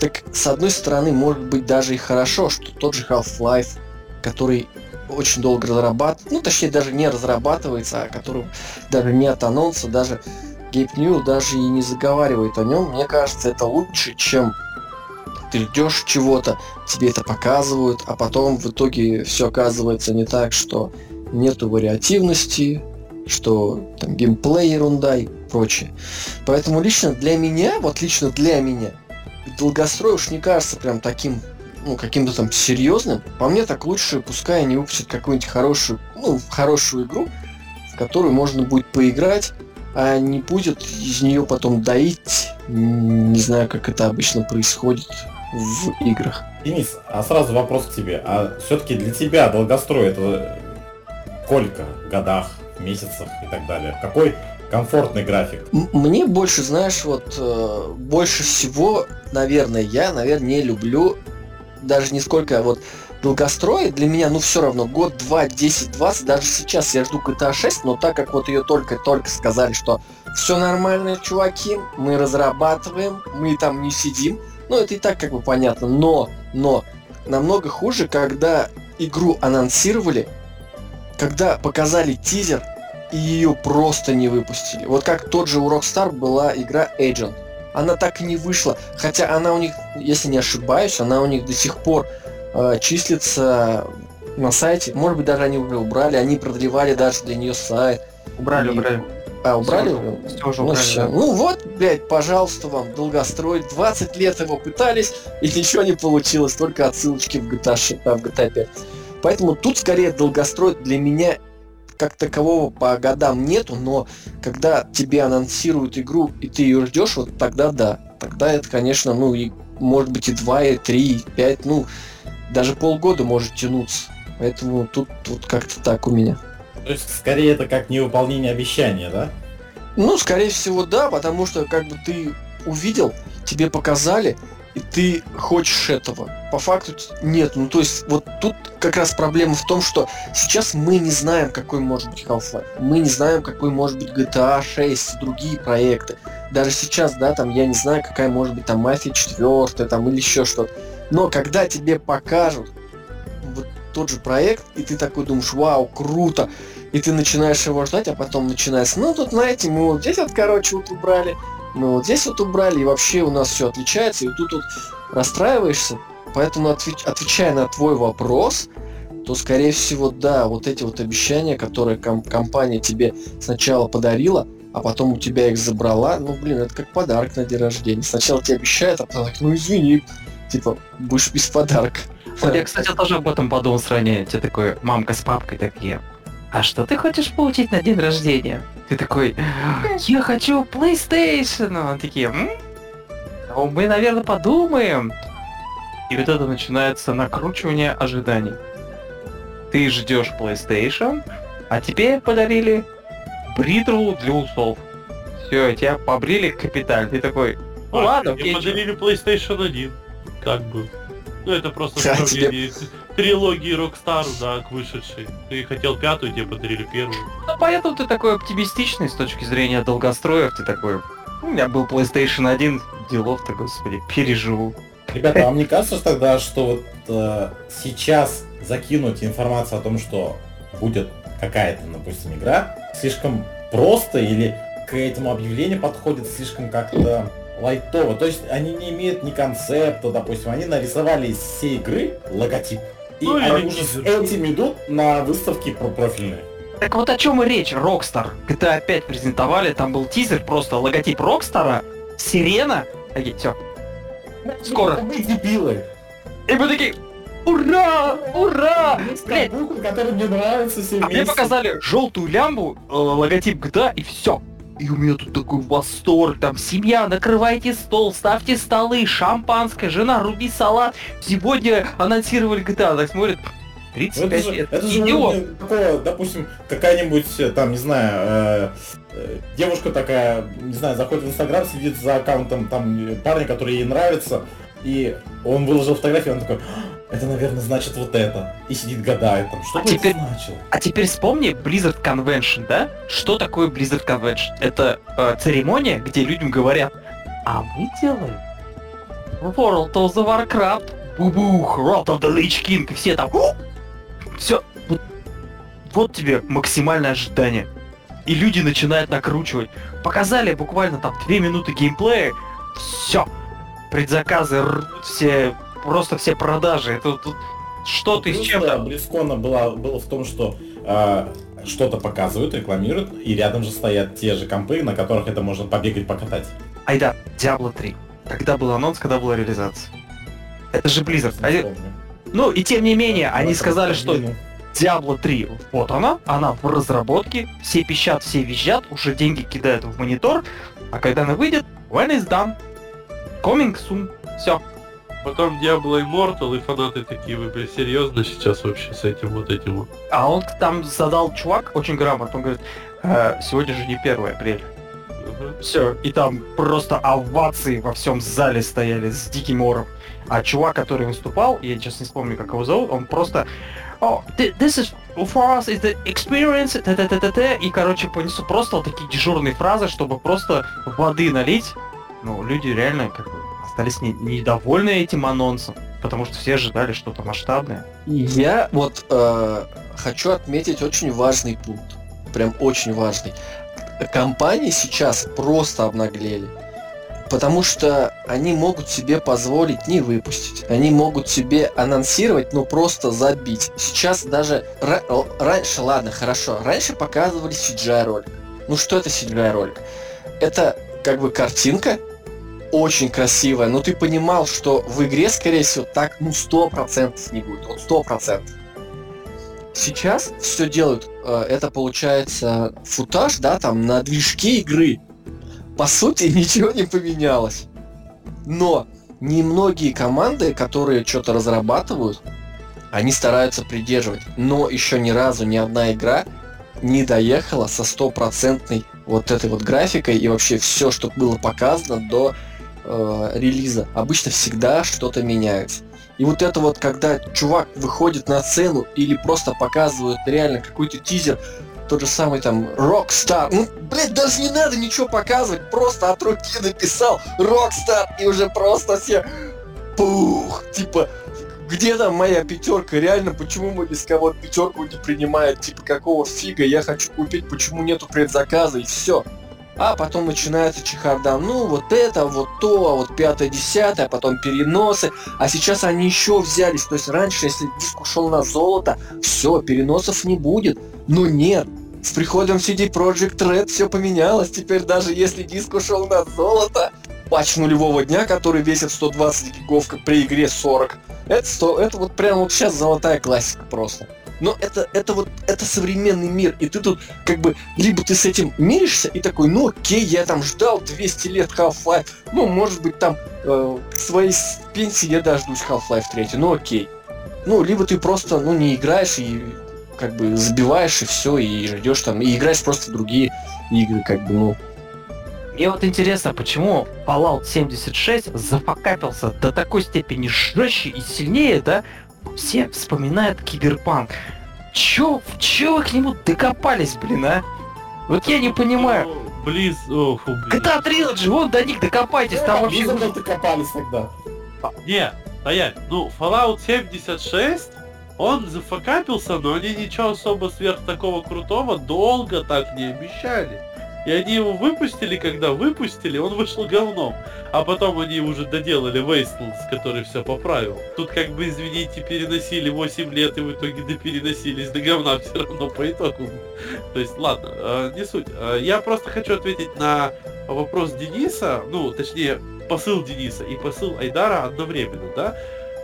Так, с одной стороны, может быть даже и хорошо, что тот же Half-Life, который очень долго разрабатывается, ну, точнее, даже не разрабатывается, а который даже не от анонса, даже Гейб Ньюэлл даже и не заговаривает о нем, мне кажется, это лучше, чем ты ждешь чего-то, тебе это показывают, а потом в итоге все оказывается не так, что нету вариативности, что там геймплей ерунда и прочее. Поэтому лично для меня, вот лично для меня, долгострой уж не кажется прям таким, ну, каким-то там серьезным. По мне так лучше, пускай они выпустят какую-нибудь хорошую, ну, хорошую игру, в которую можно будет поиграть, а не будет из нее потом доить, не знаю, как это обычно происходит в играх. Денис, а сразу вопрос к тебе. А все-таки для тебя долгострой это сколько годах, месяцах и так далее? Какой комфортный график? Мне больше, знаешь, вот э, больше всего, наверное, я, наверное, не люблю даже не сколько вот долгострой для меня, ну все равно, год, два, 10, 20, даже сейчас я жду GTA 6, но так как вот ее только-только сказали, что все нормально, чуваки, мы разрабатываем, мы там не сидим, ну это и так как бы понятно, но, но, намного хуже, когда игру анонсировали, когда показали тизер, и ее просто не выпустили. Вот как тот же у Rockstar была игра Agent. Она так и не вышла, хотя она у них, если не ошибаюсь, она у них до сих пор э, числится на сайте. Может быть, даже они уже убрали, они продлевали даже для нее сайт. Убрали, И- убрали. А, убрали Всё, уже? всё уже Ну, убрали, да. ну вот, блядь, пожалуйста вам, долгострой. 20 лет его пытались, и ничего не получилось, только отсылочки в GTA, а, в GTA 5. Поэтому тут скорее долгострой для меня как такового по годам нету, но когда тебе анонсируют игру, и ты ее ждешь, вот тогда да. Тогда это, конечно, ну и может быть и 2, и 3, и 5, ну даже полгода может тянуться. Поэтому тут, тут как-то так у меня. То есть, скорее, это как невыполнение обещания, да? Ну, скорее всего, да, потому что как бы ты увидел, тебе показали, и ты хочешь этого. По факту нет. Ну, то есть, вот тут как раз проблема в том, что сейчас мы не знаем, какой может быть Half-Life. Мы не знаем, какой может быть GTA 6, другие проекты. Даже сейчас, да, там, я не знаю, какая может быть там Мафия 4, там, или еще что-то. Но когда тебе покажут вот тот же проект, и ты такой думаешь, вау, круто, и ты начинаешь его ждать, а потом начинается, ну тут знаете, мы вот здесь вот, короче, вот убрали, мы вот здесь вот убрали, и вообще у нас все отличается, и тут вот расстраиваешься. Поэтому отвеч- отвечая на твой вопрос, то скорее всего, да, вот эти вот обещания, которые ком- компания тебе сначала подарила, а потом у тебя их забрала, ну блин, это как подарок на день рождения. Сначала тебе обещают, а потом так, ну извини, типа, будешь без подарка. Вот я, кстати, тоже об этом подумал сравнение. Тебе такой, мамка с папкой такие. А что ты хочешь получить на день рождения? Ты такой, я хочу PlayStation. Они такие, «М? Ну, мы, наверное, подумаем. И вот это начинается накручивание ожиданий. Ты ждешь PlayStation, а тебе подарили бритву для усов. Все, тебя побрили капитально. Ты такой, ну А, ладно, мне окей, чё». подарили PlayStation 1. Как бы. Ну это просто с трилогии Rockstar, да, к вышедшей. Ты хотел пятую, тебе подарили первую. Ну, поэтому ты такой оптимистичный с точки зрения долгостроев. Ты такой, у меня был PlayStation 1, делов-то, господи, переживу. Ребята, вам не кажется тогда, что вот э, сейчас закинуть информацию о том, что будет какая-то, допустим, игра, слишком просто или к этому объявлению подходит слишком как-то лайтово? То есть они не имеют ни концепта, допустим, они нарисовали из всей игры логотип. И Ну, они уже с этим идут на выставки про профильные. Так вот о чем и речь, Rockstar. GTA 5 презентовали, там был тизер, просто логотип Рокстара, сирена. Такие, все. Скоро. Вы дебилы. И мы такие, ура, ура! Компьютер, который мне нравится все А мне показали желтую лямбу, э, логотип GTA и все. И у меня тут такой восторг, там, семья, накрывайте стол, ставьте столы, шампанское, жена, руби салат. Сегодня анонсировали GTA, так смотрит, Ну, это 35 же, лет. это же уровня такого, допустим, какая-нибудь, э, там, не знаю, э, э, девушка такая, не знаю, заходит в Инстаграм, сидит за аккаунтом там э, парня, который ей нравится, и он выложил фотографию, он такой, «А, это, наверное, значит вот это. И сидит гадает там, что А бы теперь- это значило? А теперь вспомни Blizzard Convention, да? Что такое Blizzard Convention? Это э, церемония, где людям говорят, а мы делаем World of the Warcraft, бубух, World of the Lich King, и все там, все, вот, вот тебе максимальное ожидание. И люди начинают накручивать. Показали буквально там две минуты геймплея, все, предзаказы рвут все, просто все продажи. Это тут что ты с чем-то да, Близкона было, было в том, что э, что-то показывают, рекламируют, и рядом же стоят те же компы, на которых это можно побегать, покатать. Айда, Diablo 3. Когда был анонс, когда была реализация? Это же Blizzard. Они-. Ну и тем не менее, они сказали, что подвину. Diablo 3, вот она, она в разработке, все пищат, все визжат, уже деньги кидают в монитор, а когда она выйдет, when is done, coming soon, все. Потом Diablo Immortal, и фанаты такие, вы блин, серьезно сейчас вообще с этим вот этим вот? А он там задал чувак очень грамотно, он говорит, «Э, сегодня же не 1 апреля. Ага. Все, и там просто овации во всем зале стояли с диким ором. А чувак, который выступал, я сейчас не вспомню, как его зовут, он просто «Oh, thi- this is for us is the experience, т т т т т и, короче, понесу просто вот такие дежурные фразы, чтобы просто воды налить. Ну, люди реально как бы остались не- недовольны этим анонсом, потому что все ожидали что-то масштабное. Я вот э, хочу отметить очень важный пункт. Прям очень важный. Компании сейчас просто обнаглели. Потому что они могут себе позволить не выпустить. Они могут себе анонсировать, но просто забить. Сейчас даже раньше, ладно, хорошо, раньше показывали CGI ролик. Ну что это CGI ролик? Это как бы картинка, очень красивая, но ты понимал, что в игре, скорее всего, так ну сто процентов не будет. Вот сто процентов. Сейчас все делают, э, это получается футаж, да, там на движке игры. По сути, *laughs* ничего не поменялось. Но немногие команды, которые что-то разрабатывают, они стараются придерживать. Но еще ни разу ни одна игра не доехала со стопроцентной вот этой вот графикой и вообще все, что было показано до э, релиза. Обычно всегда что-то меняется. И вот это вот, когда чувак выходит на сцену или просто показывают реально какой-то тизер, тот же самый там Rockstar. Ну, блядь, даже не надо ничего показывать, просто от руки написал Rockstar и уже просто все пух, типа, где там моя пятерка? Реально, почему мы без кого-то пятерку не принимают? Типа, какого фига я хочу купить, почему нету предзаказа и все. А потом начинается чехарда, ну вот это, вот то, а вот пятое, десятое, а потом переносы. А сейчас они еще взялись. То есть раньше, если диск ушел на золото, все, переносов не будет. Но нет. С приходом CD Project Red все поменялось. Теперь даже если диск ушел на золото, патч нулевого дня, который весит 120 гигов при игре 40, это, 100, это вот прям вот сейчас золотая классика просто. Но это, это вот, это современный мир, и ты тут как бы, либо ты с этим миришься и такой, ну окей, я там ждал 200 лет Half-Life, ну может быть там э, своей пенсии я дождусь Half-Life 3, ну окей. Ну, либо ты просто, ну, не играешь и как бы забиваешь и все, и ждешь там, и играешь просто в другие игры, как бы, ну. Мне вот интересно, почему Fallout 76 зафакапился до такой степени жестче и сильнее, да? Все вспоминают киберпанк. Чё, чё вы к нему докопались, блин, а? Вот я не понимаю. Близ... О, фу, блин. GTA Trilogy, вон до них докопайтесь, там вообще... Уже- докопались тогда. Не, стоять. Ну, Fallout 76, он зафакапился, но они ничего особо сверх такого крутого долго так не обещали. И они его выпустили, когда выпустили, он вышел говном. А потом они уже доделали Wastelands, который все поправил. Тут как бы, извините, переносили 8 лет и в итоге допереносились до говна все равно по итогу. То есть, ладно, э, не суть. Э, Я просто хочу ответить на вопрос Дениса, ну, точнее, посыл Дениса и посыл Айдара одновременно, да?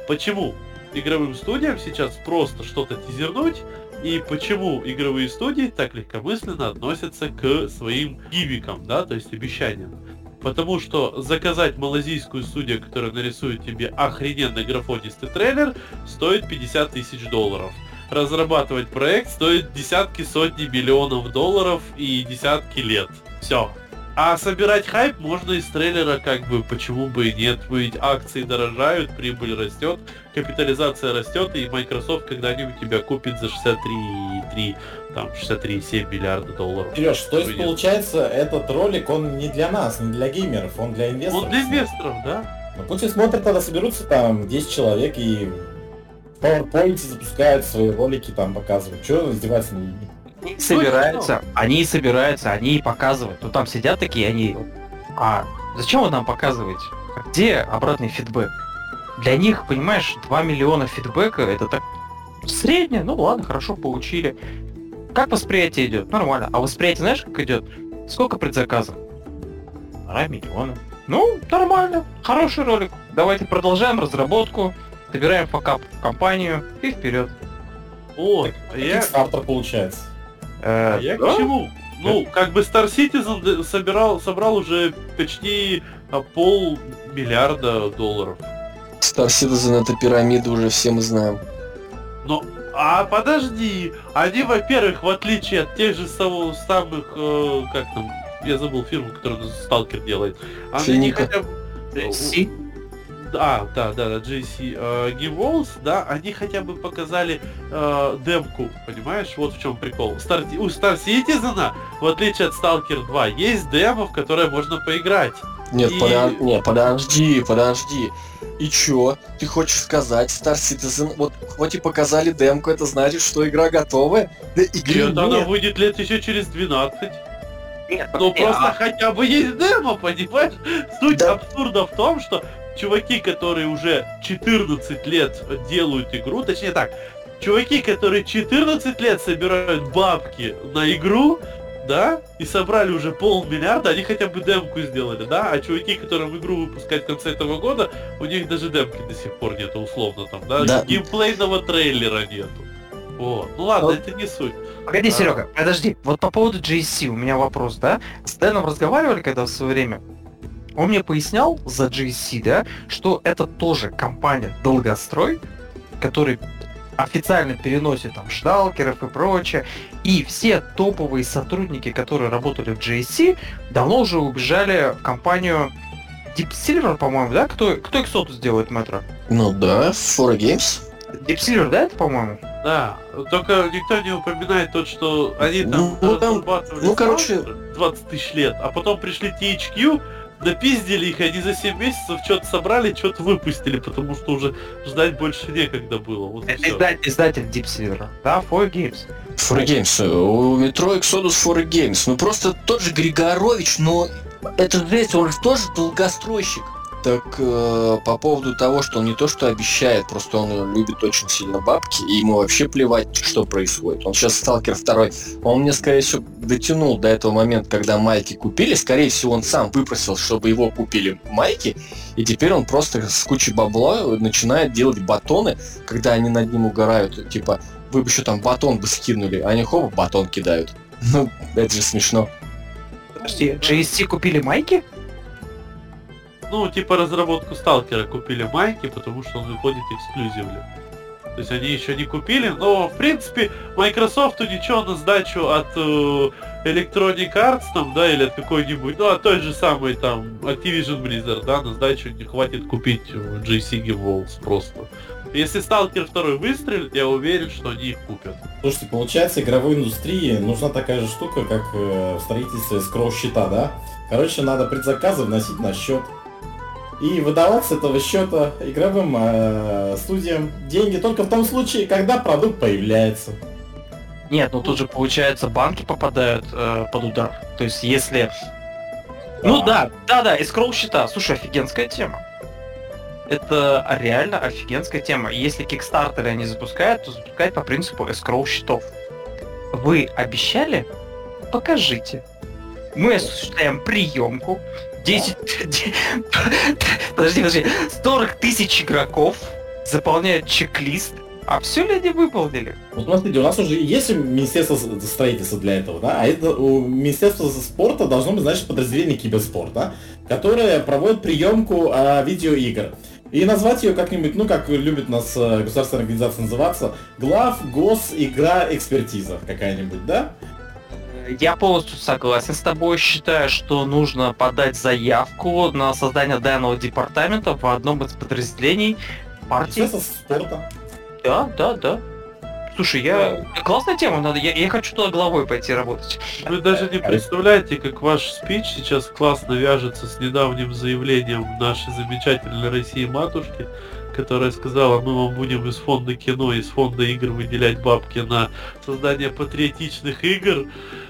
Почему игровым студиям сейчас просто что-то тизернуть, и почему игровые студии так легкомысленно относятся к своим гимикам, да, то есть обещаниям. Потому что заказать малазийскую студию, которая нарисует тебе охрененно графонистый трейлер, стоит 50 тысяч долларов. Разрабатывать проект стоит десятки, сотни миллионов долларов и десятки лет. Все. А собирать хайп можно из трейлера, как бы, почему бы и нет, ведь акции дорожают, прибыль растет, капитализация растет, и Microsoft когда-нибудь тебя купит за 63,3, там, 63,7 миллиарда долларов. Сереж, то есть нет? получается, этот ролик, он не для нас, не для геймеров, он для инвесторов. Он для инвесторов, да? Ну пусть и смотрят, тогда соберутся там 10 человек и в PowerPoint запускают свои ролики, там показывают. Чего издеваться над людьми? Они собираются, они и собираются, они и показывают. Ну там сидят такие, они... А зачем вы нам показываете? Где обратный фидбэк? Для них, понимаешь, 2 миллиона фидбэка, это так среднее, ну ладно, хорошо, получили. Как восприятие идет? Нормально. А восприятие знаешь, как идет? Сколько предзаказов? 2 миллиона. Ну, нормально, хороший ролик. Давайте продолжаем разработку, собираем факап в компанию и вперед. Вот, а я, Kickstarter получается. Э, а я да? к чему? Ну, как бы Star Citizen собирал, собрал уже почти а, пол миллиарда долларов. Star Citizen это пирамида, уже все мы знаем. Но, а подожди, они, во-первых, в отличие от тех же самых, э, как там, я забыл фирму, которая Сталкер делает. Они Финика. хотя бы... э, Си? Да, да, да, да, JC э, Game Walls, да, они хотя бы показали э, демку, понимаешь, вот в чем прикол. Star, у Star Citizen, в отличие от Stalker 2, есть демо, в которое можно поиграть. Нет, И- подо- нет, подожди, подожди. И чё? Ты хочешь сказать, Star Citizen, вот хоть и показали демку, это значит, что игра готовая? Да И игры она нет. выйдет лет еще через 12. Нет, Ну просто а- хотя бы есть демо, понимаешь? Суть Да. абсурда в том, что чуваки, которые уже 14 лет делают игру, точнее так, чуваки, которые 14 лет собирают бабки на игру, да, и собрали уже полмиллиарда, они хотя бы демку сделали, да, а чуваки, которым игру выпускать в конце этого года, у них даже демки до сих пор нету, условно там, да, Да. геймплейного трейлера нету. Вот. Ну ладно, Вот. это не суть. Погоди, А. Серега, подожди. Вот по поводу GSC у меня вопрос, да? С Дэном разговаривали когда в свое время. Он мне пояснял за GSC, да, что это тоже компания Долгострой, который официально переносит там шталкеров и прочее. И все топовые сотрудники, которые работали в GSC, давно уже убежали в компанию Deep Silver, по-моему, да? Кто, кто Exodus делает метро? Ну да, For Games. Deep Silver, да, это, по-моему? Да, только никто не упоминает то, что они там Ну, там- ну, короче- Spectre 20 тысяч лет, а потом пришли THQ, допиздили их, они за 7 месяцев что-то собрали, что-то выпустили, потому что уже ждать больше некогда было. Вот Это всё. изда- издатель Deep Silver, да, For Games. For Games. У метро Exodus For Games. Ну просто тот же Григорович, но это жесть, он же тоже долгостройщик. Так э, по поводу того, что он не то что обещает, просто он любит очень сильно бабки, и ему вообще плевать, что происходит. Он сейчас сталкер второй. Он мне, скорее всего, дотянул до этого момента, когда майки купили. Скорее всего, он сам выпросил, чтобы его купили майки, и теперь он просто с кучей бабла начинает делать батоны, когда они над ним угорают. Типа, вы бы еще там батон бы скинули, а они хоп, батон кидают. *laughs* Ну, это же смешно. Подожди, GSC купили майки? Ну, типа разработку Сталкера купили майки, потому что он выходит эксклюзивно. То есть они еще не купили, но в принципе Microsoft ничего на сдачу от э, Electronic Arts там, да, или от какой-нибудь, ну, от той же самой там Activision Blizzard, да, на сдачу не хватит купить э, JC Game Walls просто. Если Сталкер 2 выстрелит, я уверен, что они их купят. Слушайте, получается, игровой индустрии нужна такая же штука, как э, в строительстве скроу-счета, да? Короче, надо предзаказы вносить на счет. И выдавать с этого счета игровым э, студиям деньги только в том случае, когда продукт появляется. Нет, ну тут же получается банки попадают э, под удар. То есть если... Ну да, да, да, и скролл счета. Слушай, офигенская тема. Это реально офигенская тема. Если Kickstarter они запускают, то запускают по принципу escrow счетов. Вы обещали? Покажите. Мы осуществляем приемку. 10... Подожди, подожди. 40 тысяч игроков заполняют чек-лист. А все ли они выполнили? Вот смотрите, у нас уже есть Министерство строительства для этого, да? А это у Министерства спорта должно быть, значит, подразделение киберспорт, да? Которое проводит приемку а, видеоигр. И назвать ее как-нибудь, ну, как любит нас э, государственная организация называться, глав, гос, игра, экспертиза какая-нибудь, да? Я полностью согласен с тобой. Считаю, что нужно подать заявку на создание данного департамента в одном из подразделений партии. Спорта. Да, да, да. Слушай, я... Классная тема, надо... Я, я хочу туда головой пойти работать. Вы даже не представляете, как ваш спич сейчас классно вяжется с недавним заявлением нашей замечательной России матушки, которая сказала, мы вам будем из фонда кино, из фонда игр выделять бабки на создание патриотичных игр.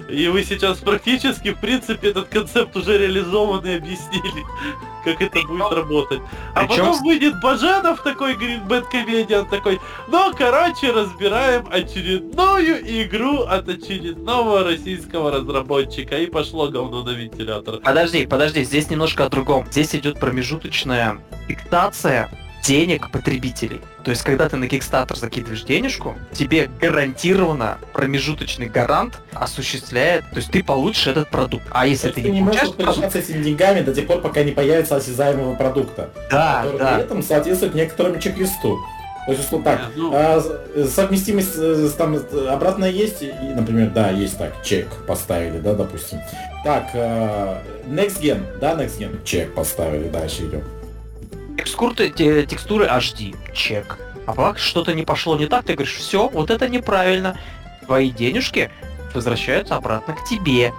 И вы сейчас практически, в принципе, этот концепт уже реализован и объяснили, *laughs* как это будет работать. А Причем потом выйдет Бажанов такой, Гринбэт комедиан такой, ну, короче, разбираем очередную игру от очередного российского разработчика. И пошло говно на вентилятор. Подожди, подожди, здесь немножко о другом. Здесь идет промежуточная фиксация денег потребителей. То есть, когда ты на Kickstarter закидываешь денежку, тебе гарантированно промежуточный гарант осуществляет, то есть ты получишь этот продукт. А если То ты ты не не получаешь можешь продукт, распоряжаться этими деньгами до тех пор, пока не появится осязаемого продукта. да, который да. при этом соответствует некоторому чек-листу. То есть, условно так, Не, ну- а, с- совместимость э, с- там э, обратная есть, и, например, да, есть так, чек поставили, да, допустим. Так, э, Next Gen, да, Next Gen, чек поставили, дальше идем. Текстуры, те- текстуры HD, чек. А пока что-то не пошло не так, ты говоришь, все, вот это неправильно. Твои денежки возвращаются обратно к тебе.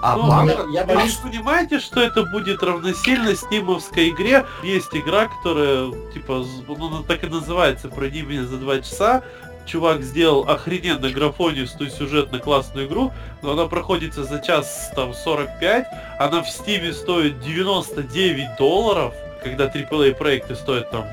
А Ну, банк... я- я Вы боюсь- же понимаете, что это будет равносильно стимовской игре. Есть игра, которая, типа, ну, она так и называется, пройди меня за два часа. чувак сделал охрененно графонистую сюжетно-классную игру, но она проходится за час там 45, она в стиме стоит 99 долларов, когда AAA проекты стоят там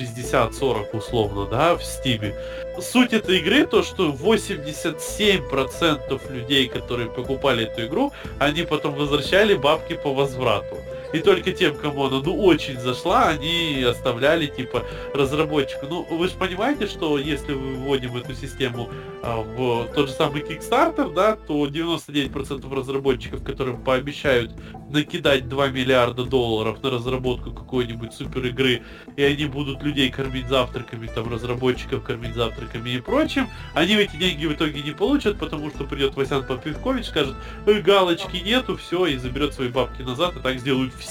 60-40 условно, да, в стиме. Суть этой игры то, что 87% людей, которые покупали эту игру, они потом возвращали бабки по возврату. И только тем, кому она ну очень зашла, они оставляли типа разработчику. Ну, вы же понимаете, что если мы вводим эту систему а, в тот же самый Kickstarter, да, то 99% разработчиков, которым пообещают накидать 2 миллиарда долларов на разработку какой-нибудь супер игры, и они будут людей кормить завтраками, там, разработчиков кормить завтраками и прочим, они эти деньги в итоге не получат, потому что придет Васян Попивкович, скажет, «Э, галочки нету, все, и заберет свои бабки назад, и так сделают все.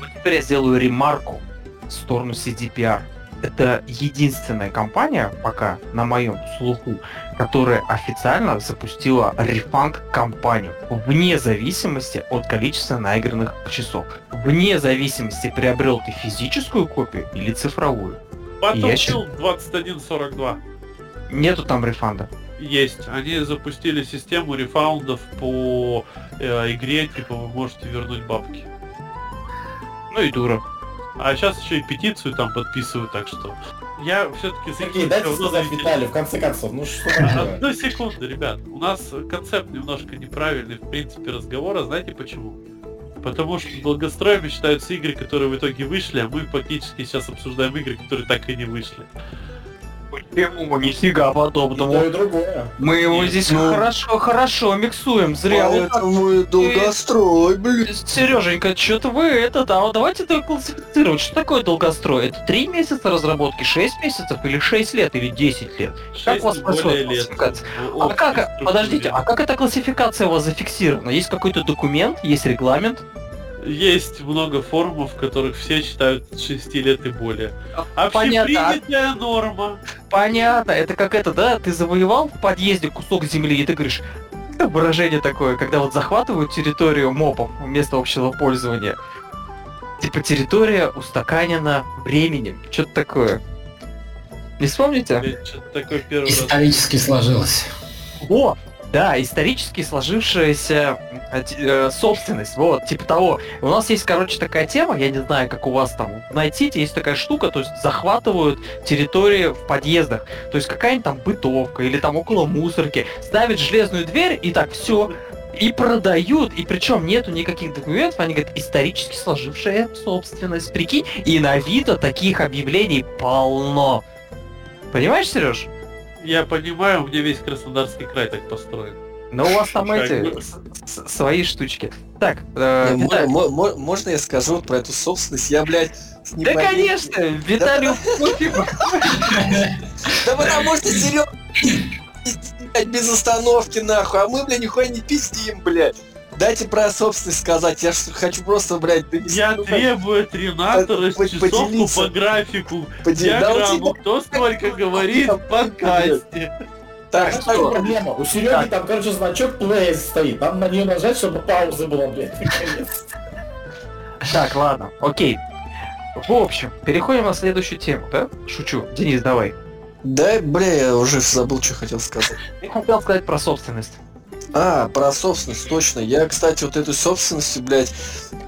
Вот теперь я сделаю ремарку в сторону CDPR. Это единственная компания пока на моем слуху, которая официально запустила рефанд кампанию вне зависимости от количества наигранных часов. Вне зависимости приобрел ты физическую копию или цифровую. Я щас- Battlefield 2142 Нету там рефанда. есть. Они запустили систему рефаундов по э, игре, типа вы можете вернуть бабки. Ну и дура. А сейчас еще и петицию там подписывают, так что я все-таки Сергей, дайте сказать Виталию, в конце концов, ну что? Одну секунду, ребят. У нас концепт немножко неправильный, в принципе, разговора. Знаете почему? Потому что долгостроями считаются игры, которые в итоге вышли, а мы фактически сейчас обсуждаем игры, которые так и не вышли. Почему? Нифига И подобного. то, и другое. Мы его Нет, здесь ну- хорошо, хорошо миксуем. Зря Поэтому и долгострой, блин. Сереженька, что-то вы это, да, вот давайте это классифицировать. Что такое долгострой? Это 3 месяца разработки, 6 месяцев или 6 лет или 10 лет? Как Шесть у вас и происходит лет. классификация? в А как, подождите, а как эта классификация у вас зафиксирована? Есть какой-то документ, есть регламент? Есть много форумов, в которых все считают 6 лет и более. Понятно, а- Общепринятая норма. Понятно, это как это, да? Ты завоевал в подъезде кусок земли, и ты говоришь, это выражение такое, когда вот захватывают территорию мопов место общего пользования. Типа территория устаканена временем. Что-то такое. Не вспомните? Блин, Что-то такое первый раз. Исторически сложилось. О, да, исторически сложившаяся э, э, собственность, вот, типа того. У нас есть, короче, такая тема, я не знаю, как у вас там найти, есть такая штука, то есть захватывают территории в подъездах, то есть какая-нибудь там бытовка или там около мусорки, ставят железную дверь и так все, и продают, и причем нету никаких документов, они говорят, исторически сложившая собственность, прикинь, и на Авито таких объявлений полно. Понимаешь, Сереж? Я понимаю, у меня весь Краснодарский край так построен. Но у вас там эти свои штучки. Так, э, Не, мо- Можно я скажу вот про эту собственность? Я, блядь, с Да конечно, Виталию. Да потому что Серега блядь, без остановки нахуй, а мы, блядь, нихуя не пиздим, блядь. Дайте про собственность сказать, я ж хочу просто, блядь, донести, Я ну, требую от Рената По- расчесовку поделиться. по графику, у диаграмму, тебя- кто сколько говорит в подкасте. Так, что? проблема? У Сереги Так. там, короче, значок play стоит. Там на нее нажать, чтобы пауза была, блядь, наконец. Так, ладно, окей. В общем, переходим на следующую тему, да? Шучу. Денис, давай. Да, бля, я уже забыл, что хотел сказать. Я хотел сказать про собственность. А, про собственность, точно. Я, кстати, вот этой собственностью, блядь,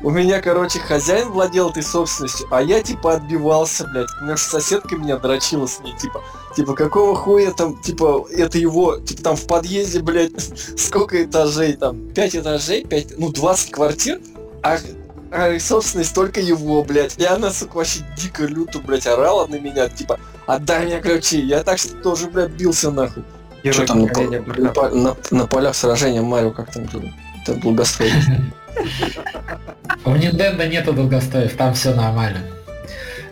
у меня, короче, хозяин владел этой собственностью, а я, типа, отбивался, блядь. У меня же соседка меня дрочила с ней, типа, типа, какого хуя там, типа, это его, типа, там в подъезде, блядь, *laughs* сколько этажей, там, 5 этажей, 5, ну, 20 квартир, а, а собственность только его, блядь. И она, сука, вообще дико люто, блядь, орала на меня, типа, отдай мне ключи. Я так что тоже, блядь, бился нахуй. Герой Что там на, на на- на полях сражения Марио, как там было? Это долгострой. У Nintendo нету долгостоев, там все нормально.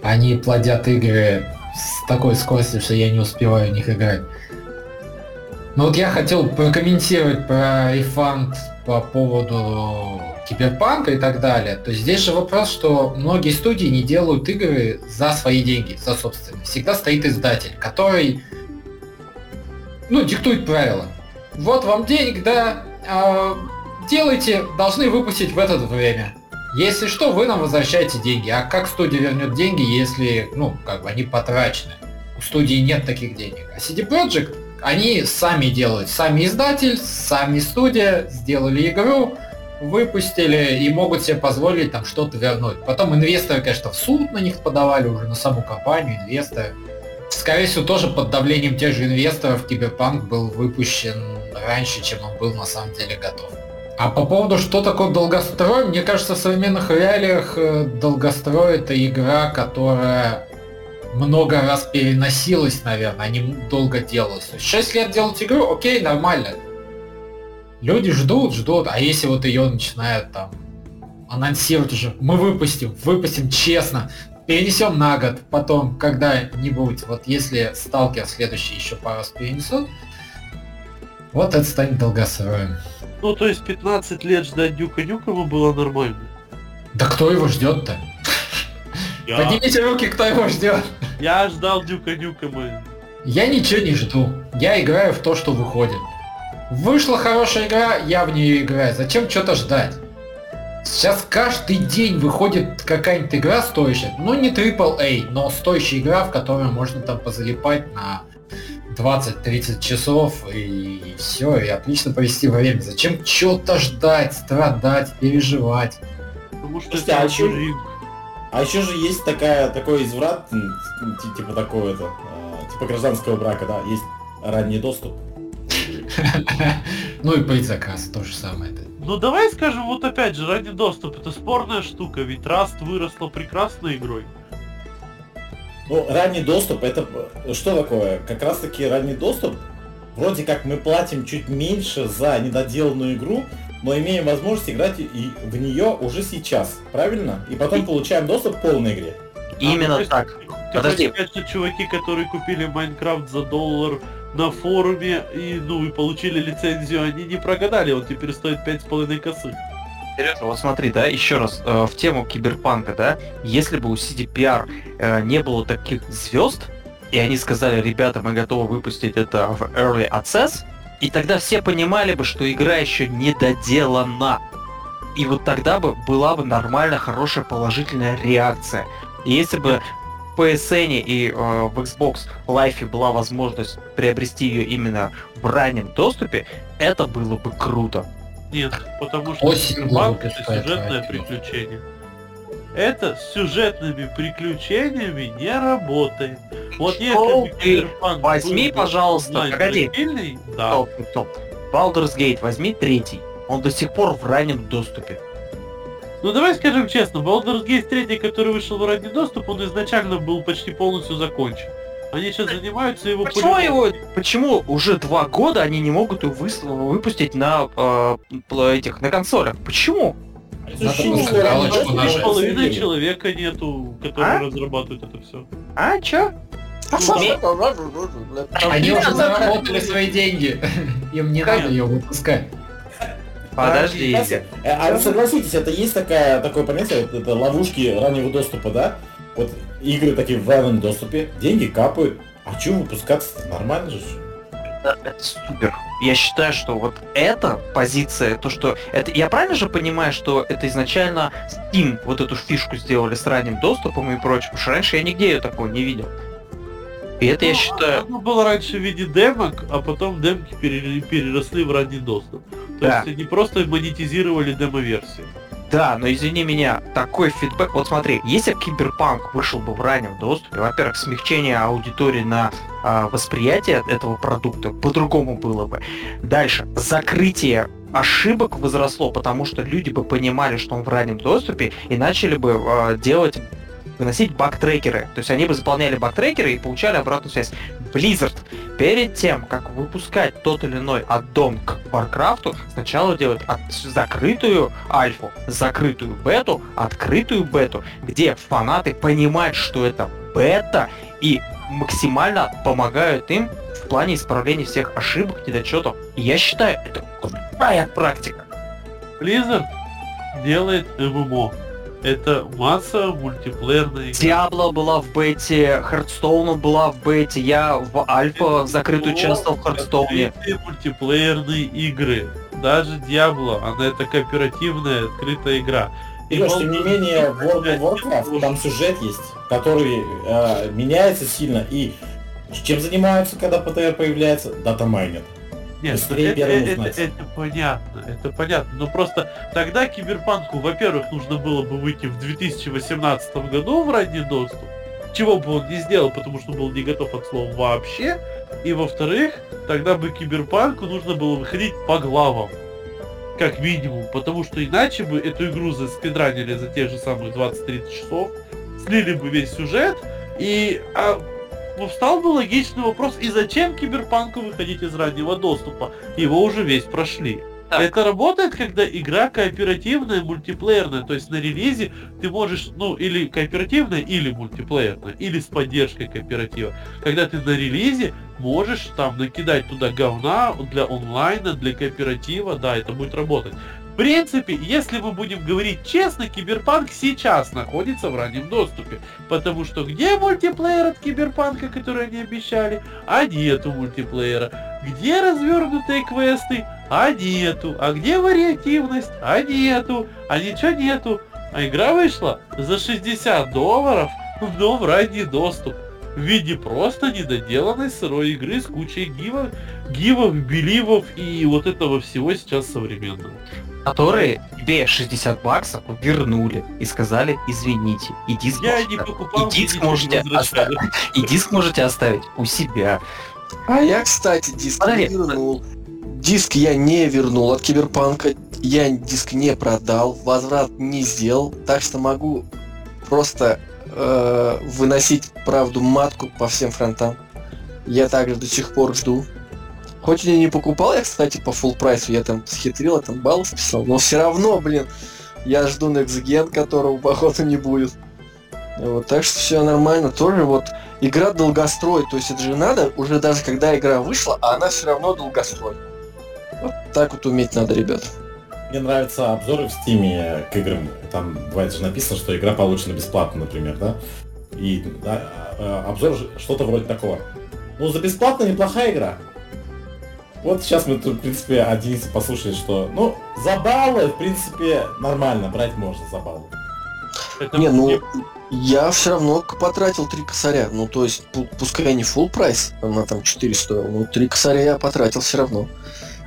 Они плодят игры с такой скоростью, что я не успеваю в них играть. Ну вот я хотел прокомментировать про рефанд по поводу киберпанка и так далее. То есть здесь же вопрос, что многие студии не делают игры за свои деньги, за собственные. Всегда стоит издатель, который ну, диктует правила. Вот вам денег, да, а, делайте, должны выпустить в это время. Если что, вы нам возвращаете деньги. А как студия вернет деньги, если, ну, как бы они потрачены? студии нет таких денег. А CD Projekt, они сами делают. Сами издатель, сами студия, сделали игру, выпустили и могут себе позволить там что-то вернуть. Потом инвесторы, конечно, в суд на них подавали уже, на саму компанию, инвесторы. Скорее всего, тоже под давлением тех же инвесторов Киберпанк был выпущен раньше, чем он был на самом деле готов. А по поводу, что такое долгострой, мне кажется, в современных реалиях э, долгострой это игра, которая много раз переносилась, наверное, а не долго делалась. 6 лет делать игру, окей, нормально. Люди ждут, ждут, а если вот ее начинают там анонсировать уже, мы выпустим, выпустим честно, перенесем на год, потом когда-нибудь, вот если сталкер следующий еще пару раз перенесут, вот это станет долгосроем. Ну, то есть 15 лет ждать Дюка Нюкома было нормально. Да кто его ждет-то? Я, Поднимите руки, кто его ждет. я ждал Дюка Нюкома. Я ничего не жду. Я играю в то, что выходит. Вышла хорошая игра, я в нее играю. Зачем что-то ждать? Сейчас каждый день выходит какая-нибудь игра стоящая. Ну не AAA, но стоящая игра, в которой можно там позалипать на 20-30 часов и все, и отлично провести время. Зачем что-то ждать, страдать, переживать? Потому что Слушайте, это а чё- рынок. А еще же есть такая, такой изврат, типа такого это, э, типа гражданского брака, да, есть ранний доступ. *laughs* Ну и предзаказ, то же самое. Это. Ну давай скажем, вот опять же, ранний доступ, это спорная штука, ведь Rust выросла прекрасной игрой. Ну, ранний доступ, это что такое? Как раз таки ранний доступ, вроде как мы платим чуть меньше за недоделанную игру, но имеем возможность играть и в нее уже сейчас, правильно? И потом получаем доступ к полной игре. Именно А, ну, так. Подожди. что чуваки, которые купили Майнкрафт за доллар на форуме и ну и получили лицензию, они не прогадали, он теперь стоит пять с половиной косых. Сережа, вот смотри, да, еще раз, э, в тему киберпанка, да, если бы у CDPR э, не было таких звезд, и они сказали, ребята, мы готовы выпустить это в Early Access, и тогда все понимали бы, что игра еще не доделана. И вот тогда бы была бы нормально хорошая положительная реакция. И если бы PSN и э, в Xbox Live была возможность приобрести ее именно в раннем доступе, это было бы круто. Нет, потому что Cyberpunk это сюжетное приключение. Это с сюжетными приключениями не работает. Вот если Что ты? Cyberpunk Возьми, пожалуйста, погоди. да. Стоп, стоп. Baldur's Gate возьми третий. Он до сих пор в раннем доступе. Ну давай скажем честно, Baldur's Gate 3, который вышел в ранний доступ, он изначально был почти полностью закончен. Они сейчас занимаются его Почему его, почему уже два года они не могут его выпустить на э, этих на консолях? Почему? Половины человека нету, которые А? разрабатывают это все. А, чё? Они уже заработали свои деньги. *laughs* Им не надо ее выпускать. Подожди. Э, А вы согласитесь, это есть такая, такое понятие, вот это ловушки раннего доступа, да? Вот игры такие в раннем доступе, деньги капают, а чё выпускаться нормально же? Это, это супер. Я считаю, что вот эта позиция, то что это, я правильно же понимаю, что это изначально Steam вот эту фишку сделали с ранним доступом и прочим, потому что раньше я нигде ее такого не видел. И это я считаю, Оно было раньше в виде демок, а потом демки пере- переросли в ранний доступ. То Да. есть они просто монетизировали демо-версию. Да, но извини меня, такой фидбэк. Вот смотри, если бы Киберпанк вышел бы в раннем доступе, во-первых, смягчение аудитории на а, восприятие этого продукта по-другому было бы. Дальше, закрытие ошибок возросло, потому что люди бы понимали, что он в раннем доступе, и начали бы а, делать выносить баг-трекеры. То есть они бы заполняли баг-трекеры и получали обратную связь. Blizzard перед тем, как выпускать тот или иной аддон к Warcraft, сначала делает от- закрытую альфу, закрытую бету, открытую бету, где фанаты понимают, что это бета, и максимально помогают им в плане исправления всех ошибок, недочетов. И я считаю, это крутая практика. Blizzard делает MMO. Это массово мультиплеерные игры. Diablo была в бете, Hearthstone была в бете, я в альфа закрытую участвовал в Hearthstone е. Открытые мультиплеерные игры. Даже Diablo, она это кооперативная открытая игра. И Сереж, тем не менее, в World of Warcraft там сюжет есть, который э, меняется сильно, и Чем занимаются, когда PTR появляется? Data miner. Нет, Быстрее это, это- узнать. это понятно, это понятно. Но просто тогда киберпанку, во-первых, нужно было бы выйти в 2018 году в ранний доступ, чего бы он не сделал, потому что был не готов от слова вообще. И во-вторых, тогда бы киберпанку нужно было выходить по главам. Как минимум, потому что иначе бы эту игру заспидранили за те же самые 20-30 часов, слили бы весь сюжет, и а, встал бы логичный вопрос, и зачем киберпанку выходить из раннего доступа? Его уже весь прошли. Так. Это работает, когда игра кооперативная, мультиплеерная, то есть на релизе ты можешь, ну, или кооперативная, или мультиплеерная, или с поддержкой кооператива. Когда ты на релизе можешь там накидать туда говна для онлайна, для кооператива, да, это будет работать. В принципе, если мы будем говорить честно, Киберпанк сейчас находится в раннем доступе. Потому что где мультиплеер от Киберпанка, который они обещали? А нету мультиплеера. Где развернутые квесты? А нету. А где вариативность? А нету. А ничего нету. А игра вышла за 60 долларов, но в ранний доступ. В виде просто недоделанной сырой игры с кучей гивов, гивов, беливов и вот этого всего сейчас современного. Которые тебе 60 баксов вернули и сказали, извините, и диск, Я можете- не покупал, и диск можете оставить. *laughs* И диск можете оставить у себя. А я, кстати, диск не вернул. Диск я не вернул от Киберпанка. Я диск не продал, возврат не сделал. Так что могу просто э, выносить правду матку по всем фронтам. Я также до сих пор жду. Хоть я не покупал, я, кстати, по full прайсу, я там схитрил, я там баллы списал, но все равно, блин, я жду Next Gen, которого, походу, не будет. Вот, так что все нормально. Тоже вот игра долгострой, то есть это же надо, уже даже когда игра вышла, а она все равно долгострой. Вот так вот уметь надо, ребят. Мне нравятся обзоры в стиме к играм. Там бывает же написано, что игра получена бесплатно, например, да? И да, а, обзор ж- что-то вроде такого. Ну, за бесплатно неплохая игра. Вот сейчас мы тут, в принципе, от Дениса послушали, что, ну, за баллы, в принципе, нормально, брать можно за баллы. Это Не, ну, я все равно потратил 3 косаря. Ну, то есть, пу- пускай не full прайс, она там 4 стоила, но 3 косаря я потратил все равно.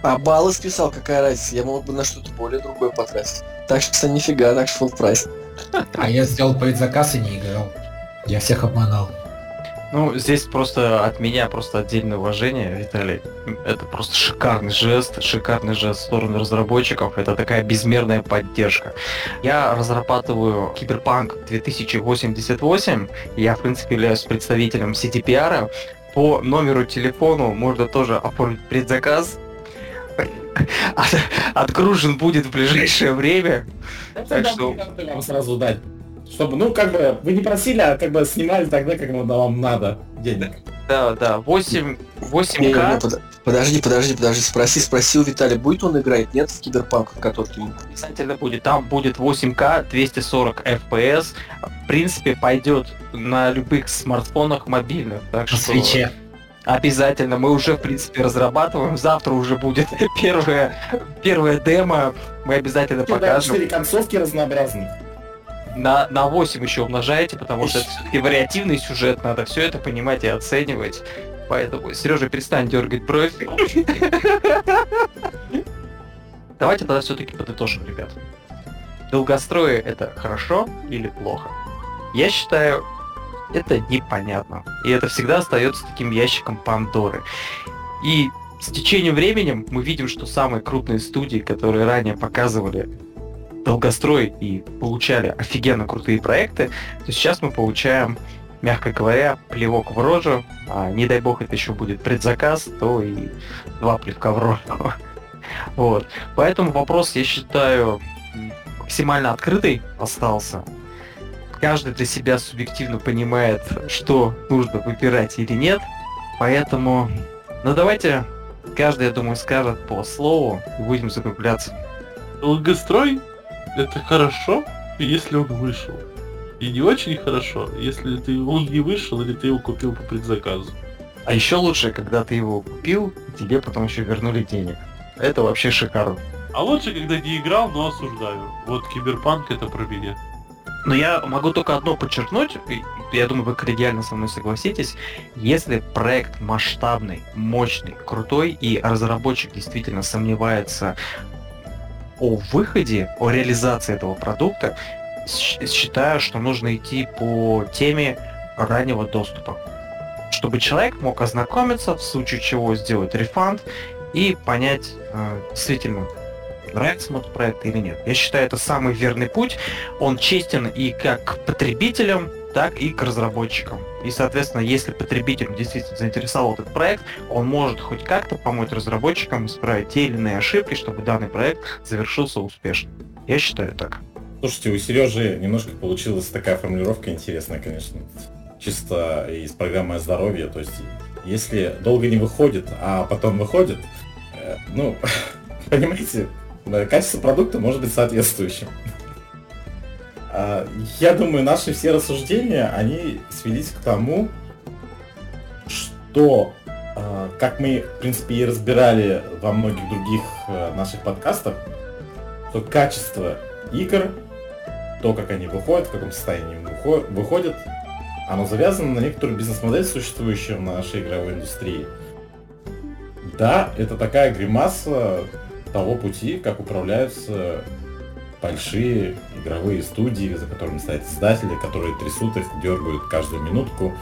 А баллы списал, какая разница, я мог бы на что-то более другое потратить. Так что нифига, так что full прайс. А я сделал предзаказ и не играл. Я всех обманул. Ну, здесь просто от меня просто отдельное уважение, Виталий. Это просто шикарный жест, шикарный жест в сторону разработчиков. Это такая безмерная поддержка. Я разрабатываю Киберпанк 2088. Я, в принципе, являюсь представителем CTPR. По номеру телефону можно тоже оформить предзаказ. От- Отгружен будет в ближайшее время. Так что- вам сразу дать. Чтобы, ну, как бы, вы не просили, а как бы снимали тогда, как вам надо денег. Да, да, 8, Не, не, 8К. не, под- подожди, подожди, подожди, спроси, спроси у Виталия, будет он играть, нет, в Киберпанк, в который ты Обязательно будет. Там будет 8К, 240 FPS. В принципе, пойдет на любых смартфонах мобильных. Так что свече. обязательно мы уже, в принципе, разрабатываем. Завтра уже будет *laughs* первое, первое демо. Мы обязательно покажем. Четыре концовки разнообразных. На, на 8 еще умножаете, потому что это все-таки вариативный сюжет, надо все это понимать и оценивать. Поэтому, Сережа, перестань дергать бровь. Давайте тогда все-таки подытожим, ребят. Долгострои это хорошо или плохо? Я считаю, это непонятно. И это всегда остается таким ящиком Пандоры. И с течением времени мы видим, что самые крупные студии, которые ранее показывали долгострой и получали офигенно крутые проекты, то сейчас мы получаем, мягко говоря, плевок в рожу. А не дай бог это еще будет предзаказ, то и два плевка в рожу. *laughs* Вот. Поэтому вопрос, я считаю, максимально открытый остался. Каждый для себя субъективно понимает, что нужно выбирать или нет. Поэтому, ну давайте, каждый, я думаю, скажет по слову и будем закругляться. Долгострой это хорошо, если он вышел. И не очень хорошо, если ты он не вышел или ты его купил по предзаказу. А еще лучше, когда ты его купил, тебе потом еще вернули денег. Это вообще шикарно. А лучше, когда не играл, но осуждаю. Вот Киберпанк это про меня. Но я могу только одно подчеркнуть, я думаю, вы коллегиально со мной согласитесь, если проект масштабный, мощный, крутой, и разработчик действительно сомневается о выходе, о реализации этого продукта, считаю, что нужно идти по теме раннего доступа. Чтобы человек мог ознакомиться, в случае чего сделать рефанд и понять, э, действительно, нравится ему этот проект или нет. Я считаю, это самый верный путь. Он честен и как потребителям, так и к разработчикам. И, соответственно, если потребитель действительно заинтересовал этот проект, он может хоть как-то помочь разработчикам исправить те или иные ошибки, чтобы данный проект завершился успешно. Я считаю так. Слушайте, у Сережи немножко получилась такая формулировка интересная, конечно. Чисто из программы здоровья. То есть, если долго не выходит, а потом выходит, э, ну, *laughs* понимаете, качество продукта может быть соответствующим. А, я думаю, наши все рассуждения, они свелись к тому, что, а, как мы, в принципе, и разбирали во многих других э, наших подкастах, то качество игр, то, как они выходят, в каком состоянии выходят, оно завязано на некоторую бизнес-модель, существующую в нашей игровой индустрии. Да, это такая гримаса того пути, как управляются большие игровые студии, за которыми стоят издатели, которые трясут их, дергают каждую минутку,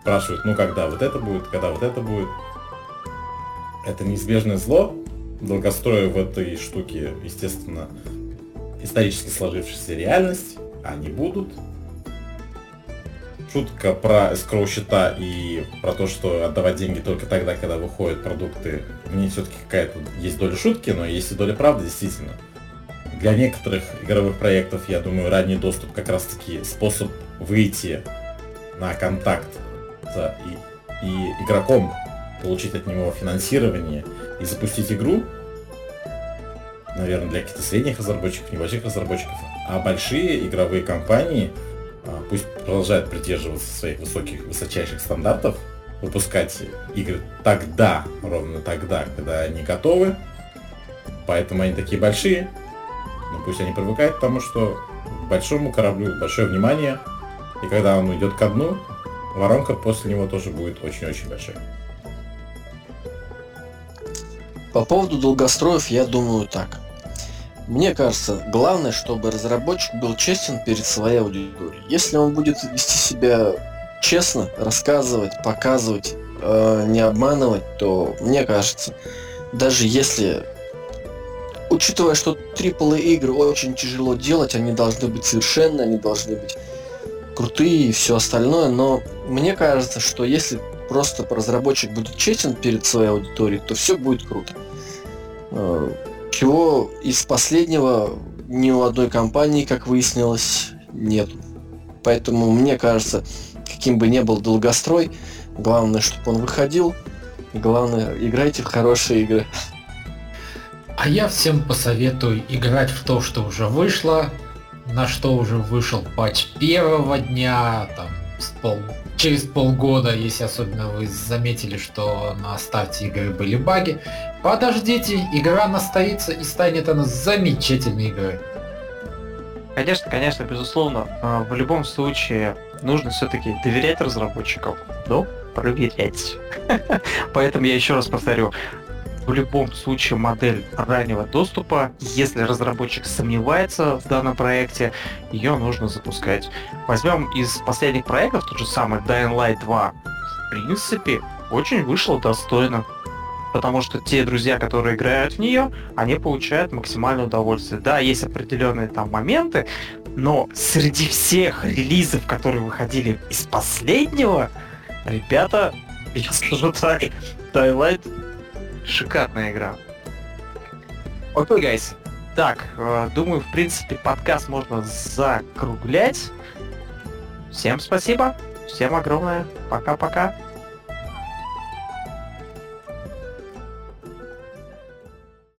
спрашивают, ну когда вот это будет, когда вот это будет. Это неизбежное зло, долгостроя в этой штуке, естественно, исторически сложившаяся реальность, они будут. Шутка про escrow счета и про то, что отдавать деньги только тогда, когда выходят продукты, в ней все-таки какая-то есть доля шутки, но есть и доля правды, действительно. Для некоторых игровых проектов, я думаю, ранний доступ как раз-таки способ выйти на контакт с и, и игроком, получить от него финансирование и запустить игру, наверное, для каких-то средних разработчиков, небольших разработчиков, а большие игровые компании а, пусть продолжают придерживаться своих высоких, высочайших стандартов, выпускать игры тогда, ровно тогда, когда они готовы. Поэтому они такие большие. Но пусть они привыкают к тому, что большому кораблю большое внимание. И когда он идет ко дну, воронка после него тоже будет очень-очень большой. По поводу долгостроев я думаю так. Мне кажется, главное, чтобы разработчик был честен перед своей аудиторией. Если он будет вести себя честно, рассказывать, показывать, э, не обманывать, то мне кажется, даже если, учитывая, что AAA игры очень тяжело делать, они должны быть совершенны, они должны быть крутые и все остальное, но мне кажется, что если просто разработчик будет честен перед своей аудиторией, то все будет круто. Э, чего из последнего ни у одной компании, как выяснилось, нет. Поэтому мне кажется, каким бы ни был долгострой, главное, чтобы он выходил. Главное, играйте в хорошие игры. А я всем посоветую играть в то, что уже вышло, на что уже вышел патч первого дня, там, с пол через полгода, если особенно вы заметили, что на старте игры были баги, подождите, игра настоится и станет она замечательной игрой. Конечно, конечно, безусловно. А, в любом случае нужно все-таки доверять разработчикам, но проверять. *laughs* Поэтому я еще раз повторю, в любом случае модель раннего доступа, если разработчик сомневается в данном проекте, ее нужно запускать. Возьмем из последних проектов тот же самый Dying Light 2. В принципе, очень вышло достойно. Потому что те друзья, которые играют в нее, они получают максимальное удовольствие. Да, есть определенные там моменты, но среди всех релизов, которые выходили из последнего, ребята, я скажу так, Dying Light Шикарная игра. Окей, okay, гайс. Так, э, думаю, в принципе, подкаст можно закруглять. Всем спасибо. Всем огромное. Пока-пока.